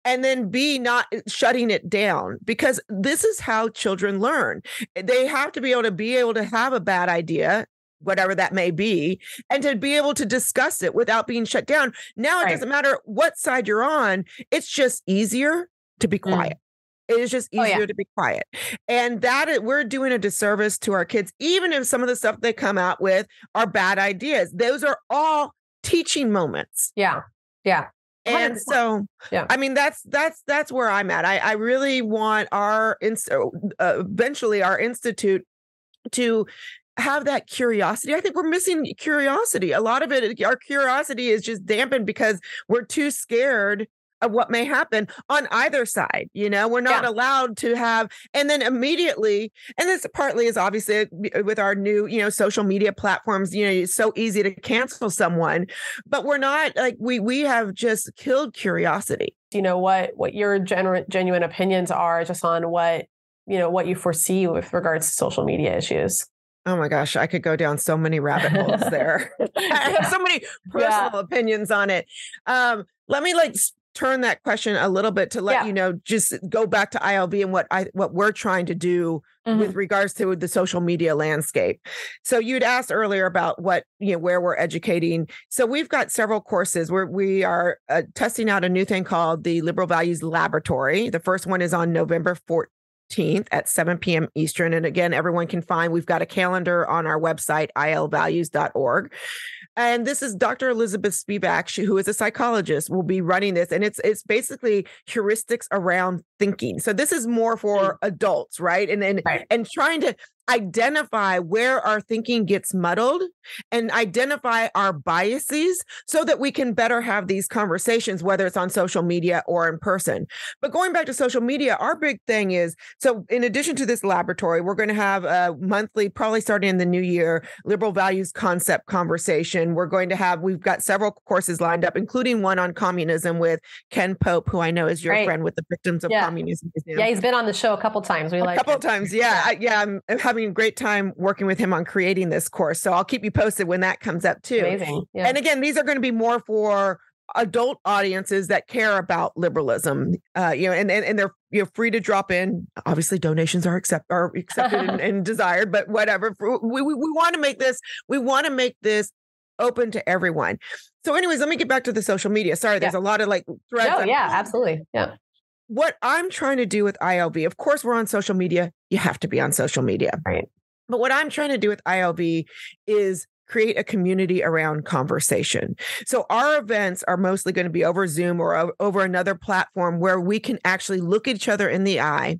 and then B, not uh, shutting it down because this is how children learn. They have to be able to be able to have a bad idea whatever that may be, and to be able to discuss it without being shut down. Now right. it doesn't matter what side you're on, it's just easier to be mm. quiet. Mm. It is just easier oh, yeah. to be quiet. And that is, we're doing a disservice to our kids, even if some of the stuff they come out with are bad ideas. Those are all teaching moments. Yeah. Yeah and so yeah. I mean that's that's that's where i'm at. I i really want our uh, eventually our institute to have that curiosity. I think we're missing curiosity. A lot of it our curiosity is just dampened because we're too scared of what may happen on either side. You know, we're not yeah. allowed to have, and then immediately, and this partly is obviously uh, with our new, you know, social media platforms. You know, it's so easy to cancel someone, but we're not like we we have just killed curiosity. You know what what your genuine genuine opinions are just on what you know what you foresee with regards to social media issues. Oh my gosh, I could go down so many rabbit holes there. I have so many personal yeah. opinions on it. Um, let me like turn that question a little bit to let yeah. you know just go back to ILV and what I what we're trying to do mm-hmm. with regards to the social media landscape. So you'd asked earlier about what you know where we're educating. So we've got several courses where we are uh, testing out a new thing called the Liberal Values Laboratory. The first one is on November 14th at 7 p.m. Eastern. And again, everyone can find, we've got a calendar on our website, ilvalues.org. And this is Dr. Elizabeth Spivak, who is a psychologist, will be running this. And it's it's basically heuristics around thinking. So this is more for adults, right? And and, right. and trying to identify where our thinking gets muddled and identify our biases so that we can better have these conversations, whether it's on social media or in person. But going back to social media, our big thing is so, in addition to this laboratory, we're going to have a monthly, probably starting in the new year, liberal values concept conversation. We're going to have, we've got several courses lined up, including one on communism with Ken Pope, who I know is your right. friend with the Victims of yeah. Communism. Yeah, he's been on the show a couple times. We a like a couple times. Yeah, yeah. I, yeah, I'm having having a great time working with him on creating this course. So I'll keep you posted when that comes up too. Amazing. Yeah. And again, these are going to be more for adult audiences that care about liberalism uh you know and and, and they're you know free to drop in obviously donations are accept are accepted and, and, desired but whatever we, we, we want to make this we want to make this open to everyone so anyways let me get back to the social media sorry there's yeah. a lot of like threads no, yeah absolutely yeah what i'm trying to do with ilv of course we're on social media you have to be on social media right but what i'm trying to do with ilv is create a community around conversation. So our events are mostly going to be over Zoom or over another platform where we can actually look each other in the eye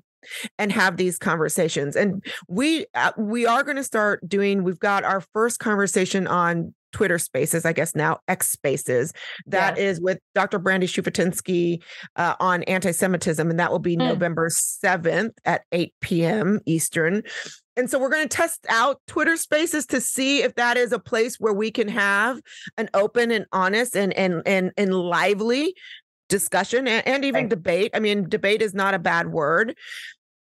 and have these conversations. And we uh, we are going to start doing we've got our first conversation on Twitter Spaces, I guess now X Spaces. That yeah. is with Dr. Brandi Shufutinsky uh, on anti-Semitism, and that will be mm. November seventh at eight p.m. Eastern. And so we're going to test out Twitter Spaces to see if that is a place where we can have an open and honest and and and, and lively discussion and, and even right. debate. I mean, debate is not a bad word.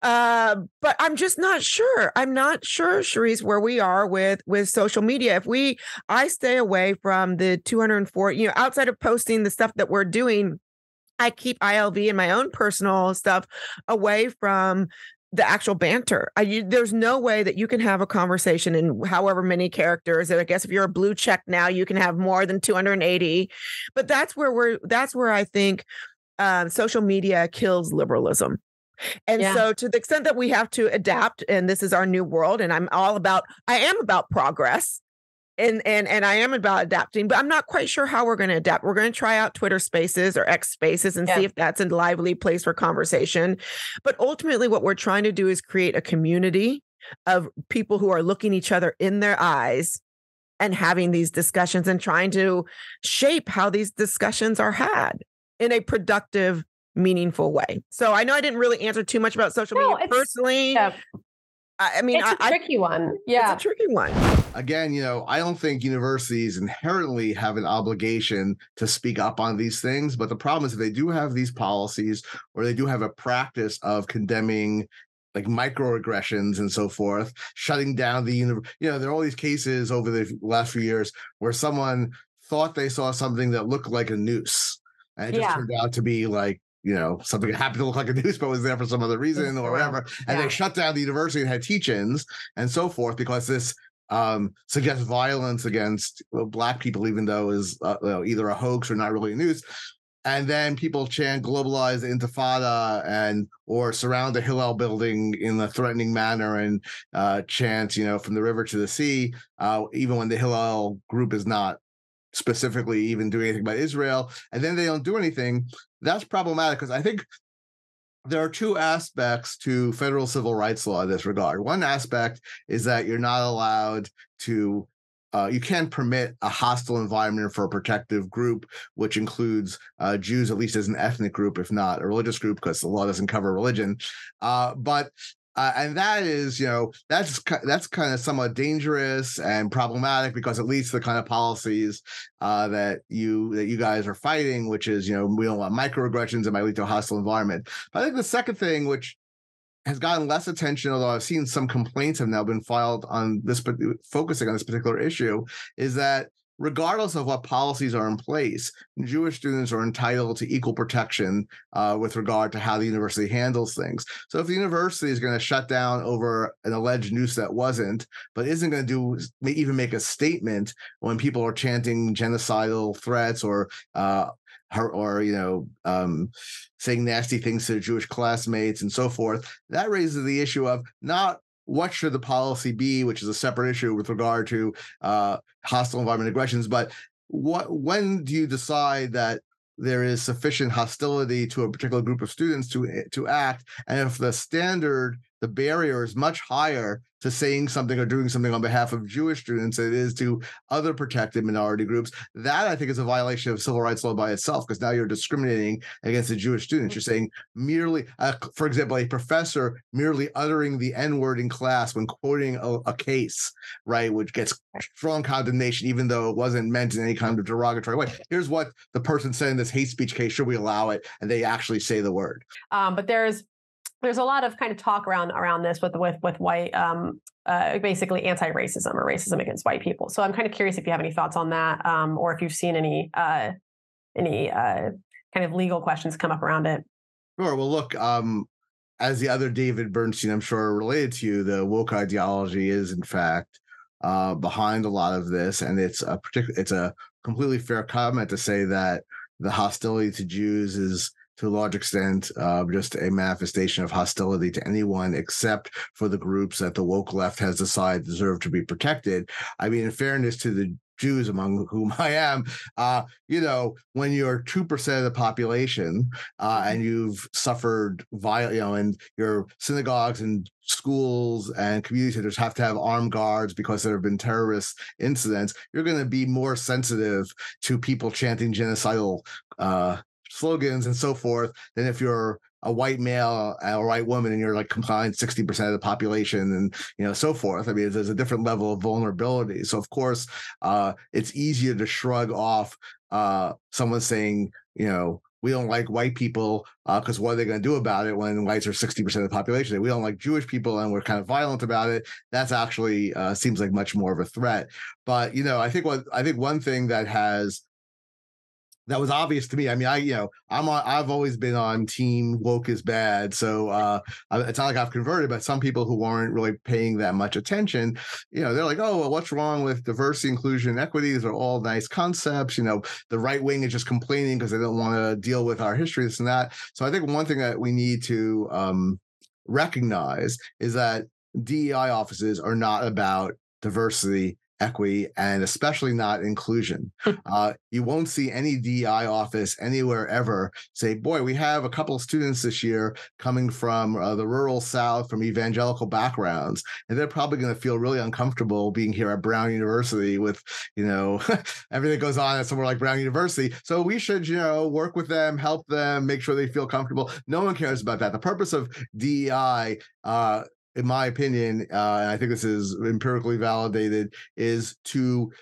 Uh, but I'm just not sure. I'm not sure, Cherise, where we are with with social media. If we, I stay away from the 204. You know, outside of posting the stuff that we're doing, I keep ILV and my own personal stuff away from the actual banter. I, you, there's no way that you can have a conversation in however many characters. And I guess if you're a blue check now, you can have more than 280. But that's where we're. That's where I think um, social media kills liberalism. And yeah. so, to the extent that we have to adapt, and this is our new world, and I'm all about, I am about progress and and and I am about adapting, but I'm not quite sure how we're going to adapt. We're going to try out Twitter Spaces or X Spaces and yeah. see if that's a lively place for conversation. But ultimately, what we're trying to do is create a community of people who are looking each other in their eyes and having these discussions and trying to shape how these discussions are had in a productive meaningful way. So I know I didn't really answer too much about social no, media personally. Yeah. I mean, it's a I, tricky one. Yeah, it's a tricky one. Again, you know, I don't think universities inherently have an obligation to speak up on these things. But the problem is, if they do have these policies or they do have a practice of condemning like microaggressions and so forth, shutting down the, you know, there are all these cases over the last few years where someone thought they saw something that looked like a noose. And it just yeah. turned out to be like you know, something happened to look like a noose, but was there for some other reason or whatever. And yeah. they shut down the university and had teach-ins and so forth because this um, suggests violence against black people, even though is uh, you know, either a hoax or not really a news. And then people chant globalize intifada and or surround the Hillel building in a threatening manner and uh, chant, you know, from the river to the sea, uh, even when the Hillel group is not specifically even doing anything about Israel, and then they don't do anything, that's problematic because I think there are two aspects to federal civil rights law in this regard. One aspect is that you're not allowed to uh, you can't permit a hostile environment for a protective group, which includes uh, Jews, at least as an ethnic group, if not a religious group, because the law doesn't cover religion. Uh, but uh, and that is, you know, that's that's kind of somewhat dangerous and problematic because it leads to the kind of policies uh, that you that you guys are fighting, which is, you know, we don't want microaggressions that might lead to a hostile environment. But I think the second thing, which has gotten less attention, although I've seen some complaints have now been filed on this, focusing on this particular issue, is that regardless of what policies are in place, Jewish students are entitled to equal protection uh, with regard to how the university handles things. So if the university is going to shut down over an alleged noose that wasn't, but isn't going to do even make a statement when people are chanting genocidal threats or uh, or, you know um, saying nasty things to Jewish classmates and so forth, that raises the issue of not what should the policy be, which is a separate issue with regard to uh, hostile environment aggressions. But what when do you decide that there is sufficient hostility to a particular group of students to to act, and if the standard the barrier is much higher to saying something or doing something on behalf of Jewish students than it is to other protected minority groups. That I think is a violation of civil rights law by itself, because now you're discriminating against the Jewish students. You're saying merely, uh, for example, a professor merely uttering the N word in class when quoting a, a case, right, which gets strong condemnation, even though it wasn't meant in any kind of derogatory way. Here's what the person said in this hate speech case: should we allow it? And they actually say the word. Um, but there's there's a lot of kind of talk around around this with with with white um, uh, basically anti-racism or racism against white people. So I'm kind of curious if you have any thoughts on that, um, or if you've seen any uh, any uh, kind of legal questions come up around it. Sure. Well, look, um, as the other David Bernstein, I'm sure related to you, the woke ideology is in fact uh, behind a lot of this, and it's a particular, it's a completely fair comment to say that the hostility to Jews is to a large extent uh, just a manifestation of hostility to anyone except for the groups that the woke left has decided deserve to be protected. I mean, in fairness to the Jews, among whom I am, uh, you know, when you're two percent of the population uh, and mm-hmm. you've suffered violence, you know, and your synagogues and schools and community centers have to have armed guards because there have been terrorist incidents, you're going to be more sensitive to people chanting genocidal uh, slogans and so forth than if you're a white male a white woman and you're like complying 60% of the population and you know so forth i mean there's a different level of vulnerability so of course uh, it's easier to shrug off uh, someone saying you know we don't like white people because uh, what are they going to do about it when whites are 60% of the population? We don't like Jewish people and we're kind of violent about it. That's actually uh, seems like much more of a threat. But you know, I think what I think one thing that has that was obvious to me. I mean, I you know I'm on, I've always been on team woke is bad, so uh, it's not like I've converted. But some people who weren't really paying that much attention, you know, they're like, oh, well, what's wrong with diversity, inclusion, and equity? These are all nice concepts. You know, the right wing is just complaining because they don't want to deal with our history, this and that. So I think one thing that we need to um, recognize is that DEI offices are not about diversity equity and especially not inclusion. Hmm. uh, you won't see any DEI office anywhere ever say, boy, we have a couple of students this year coming from uh, the rural South, from evangelical backgrounds, and they're probably going to feel really uncomfortable being here at Brown University with, you know, everything that goes on at somewhere like Brown University. So we should, you know, work with them, help them, make sure they feel comfortable. No one cares about that. The purpose of DEI uh, in my opinion, uh, and I think this is empirically validated, is to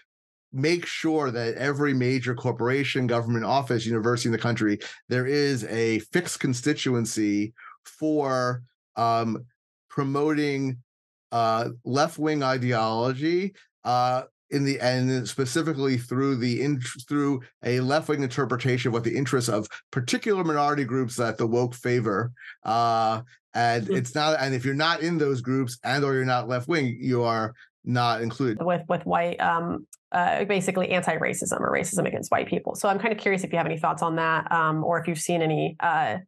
make sure that every major corporation, government office, university in the country, there is a fixed constituency for um, promoting uh, left-wing ideology uh, in the end, specifically through the in, through a left-wing interpretation of what the interests of particular minority groups that the woke favor uh, and mm-hmm. it's not and if you're not in those groups and or you're not left wing you are not included. With with white um uh, basically anti-racism or racism against white people. So i'm kind of curious if you have any thoughts on that um or if you've seen any uh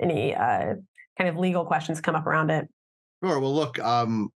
any uh kind of legal questions come up around it. Sure. Well look um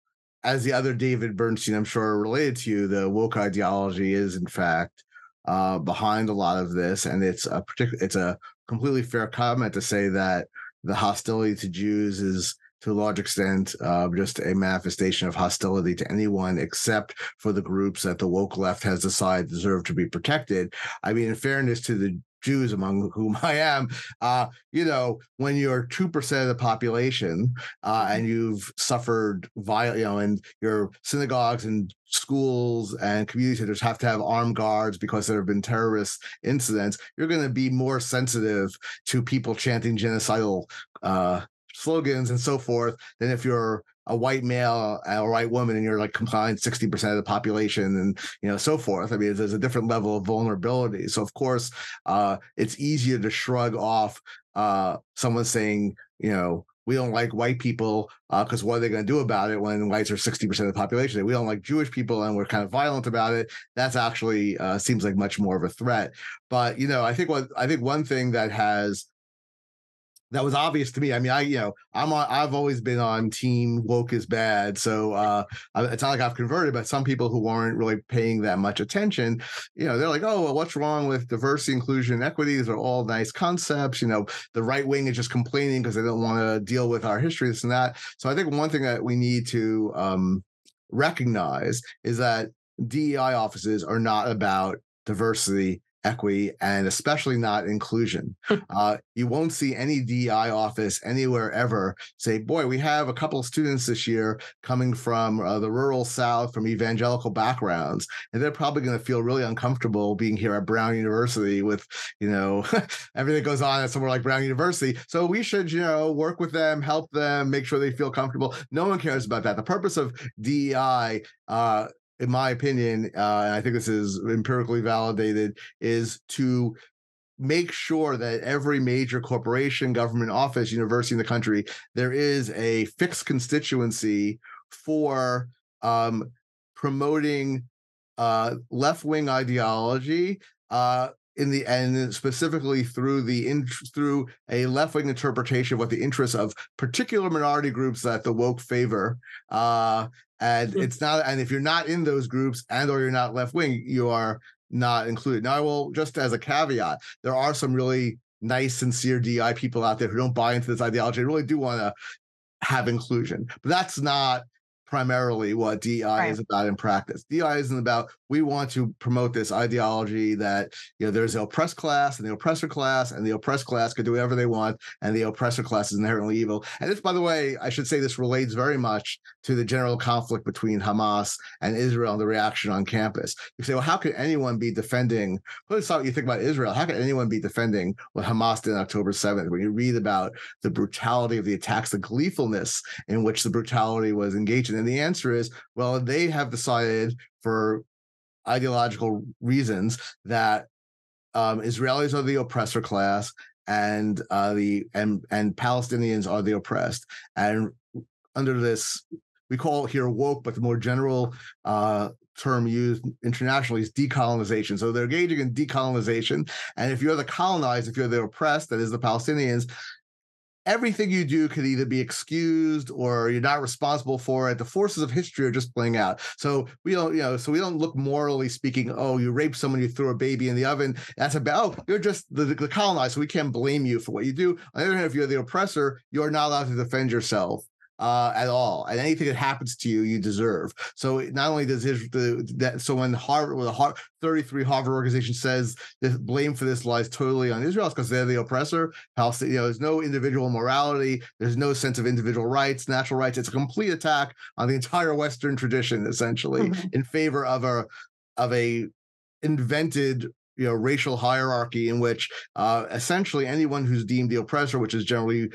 as the other david bernstein i'm sure related to you the woke ideology is in fact uh behind a lot of this. And it's a particular it's a completely fair comment to say that the hostility to Jews is to a large extent uh, just a manifestation of hostility to anyone except for the groups that the woke left has decided deserve to be protected. I mean, in fairness to the Jews, among whom I am, uh, you know, when you're two percent of the population uh, and you've suffered violence, you know, and your synagogues and schools and community centers have to have armed guards because there have been terrorist incidents, you're going to be more sensitive to people chanting genocidal uh, slogans and so forth than if you're a white male a white woman and you're like complying 60% of the population and you know so forth i mean there's a different level of vulnerability so of course uh, it's easier to shrug off uh, someone saying you know we don't like white people because uh, what are they going to do about it when whites are 60% of the population? We don't like Jewish people and we're kind of violent about it. That's actually uh, seems like much more of a threat. But, you know, I think what I think one thing that has that was obvious to me. I mean, I you know I'm on, I've always been on team woke is bad, so uh, it's not like I've converted. But some people who aren't really paying that much attention, you know, they're like, oh, well, what's wrong with diversity, inclusion, and equity? These are all nice concepts. You know, the right wing is just complaining because they don't want to deal with our history, this and that. So I think one thing that we need to um, recognize is that DEI offices are not about diversity equity and especially not inclusion. uh, you won't see any DEI office anywhere ever say, boy, we have a couple of students this year coming from uh, the rural South, from evangelical backgrounds, and they're probably going to feel really uncomfortable being here at Brown University with, you know, everything goes on at somewhere like Brown University. So we should, you know, work with them, help them, make sure they feel comfortable. No one cares about that. The purpose of DEI, uh, in my opinion, uh, and I think this is empirically validated, is to make sure that every major corporation, government office, university in the country, there is a fixed constituency for um, promoting uh, left-wing ideology uh, in the end specifically through the in, through a left-wing interpretation of what the interests of particular minority groups that the woke favor uh, and hmm. it's not and if you're not in those groups and or you're not left-wing you are not included now i will just as a caveat there are some really nice sincere di people out there who don't buy into this ideology and really do want to have inclusion but that's not primarily what DI right. is about in practice. DI isn't about we want to promote this ideology that you know there's the oppressed class and the oppressor class, and the oppressed class could do whatever they want, and the oppressor class is inherently evil. And this, by the way, I should say this relates very much to the general conflict between Hamas and Israel and the reaction on campus. You say, well, how could anyone be defending? Let's talk. You think about Israel. How could anyone be defending what Hamas did on October 7th? When you read about the brutality of the attacks, the gleefulness in which the brutality was engaged in and the answer is, well, they have decided for ideological reasons that um, Israelis are the oppressor class and uh, the and and Palestinians are the oppressed. And under this, we call here woke, but the more general uh, term used internationally is decolonization. So they're engaging in decolonization. And if you're the colonized, if you're the oppressed, that is the Palestinians, everything you do could either be excused or you're not responsible for it. The forces of history are just playing out. So we don't, you know, so we don't look morally speaking, oh, you raped someone, you threw a baby in the oven. That's about, oh, you're just the, the colonized, so we can't blame you for what you do. On the other hand, if you're the oppressor, you're not allowed to defend yourself uh, at all, and anything that happens to you, you deserve. So not only does his the that so when Harvard, well, the Harvard, 33 Harvard organization says the blame for this lies totally on Israel because they're the oppressor. Palestine, you know, there's no individual morality, there's no sense of individual rights, natural rights. It's a complete attack on the entire Western tradition, essentially, mm-hmm. in favor of a of a invented you know racial hierarchy in which uh, essentially anyone who's deemed the oppressor which is generally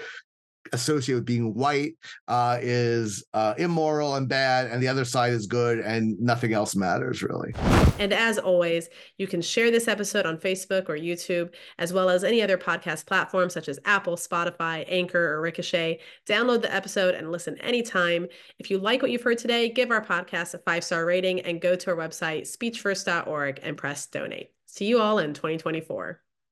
associated with being white uh, is uh, immoral and bad, and the other side is good, and nothing else matters really. And as always, you can share this episode on Facebook or YouTube, as well as any other podcast platform such as Apple, Spotify, Anchor, or Ricochet. Download the episode and listen anytime. If you like what you've heard today, give our podcast a five star rating and go to our website, speechfirst.org, and press donate. See you all in 2024.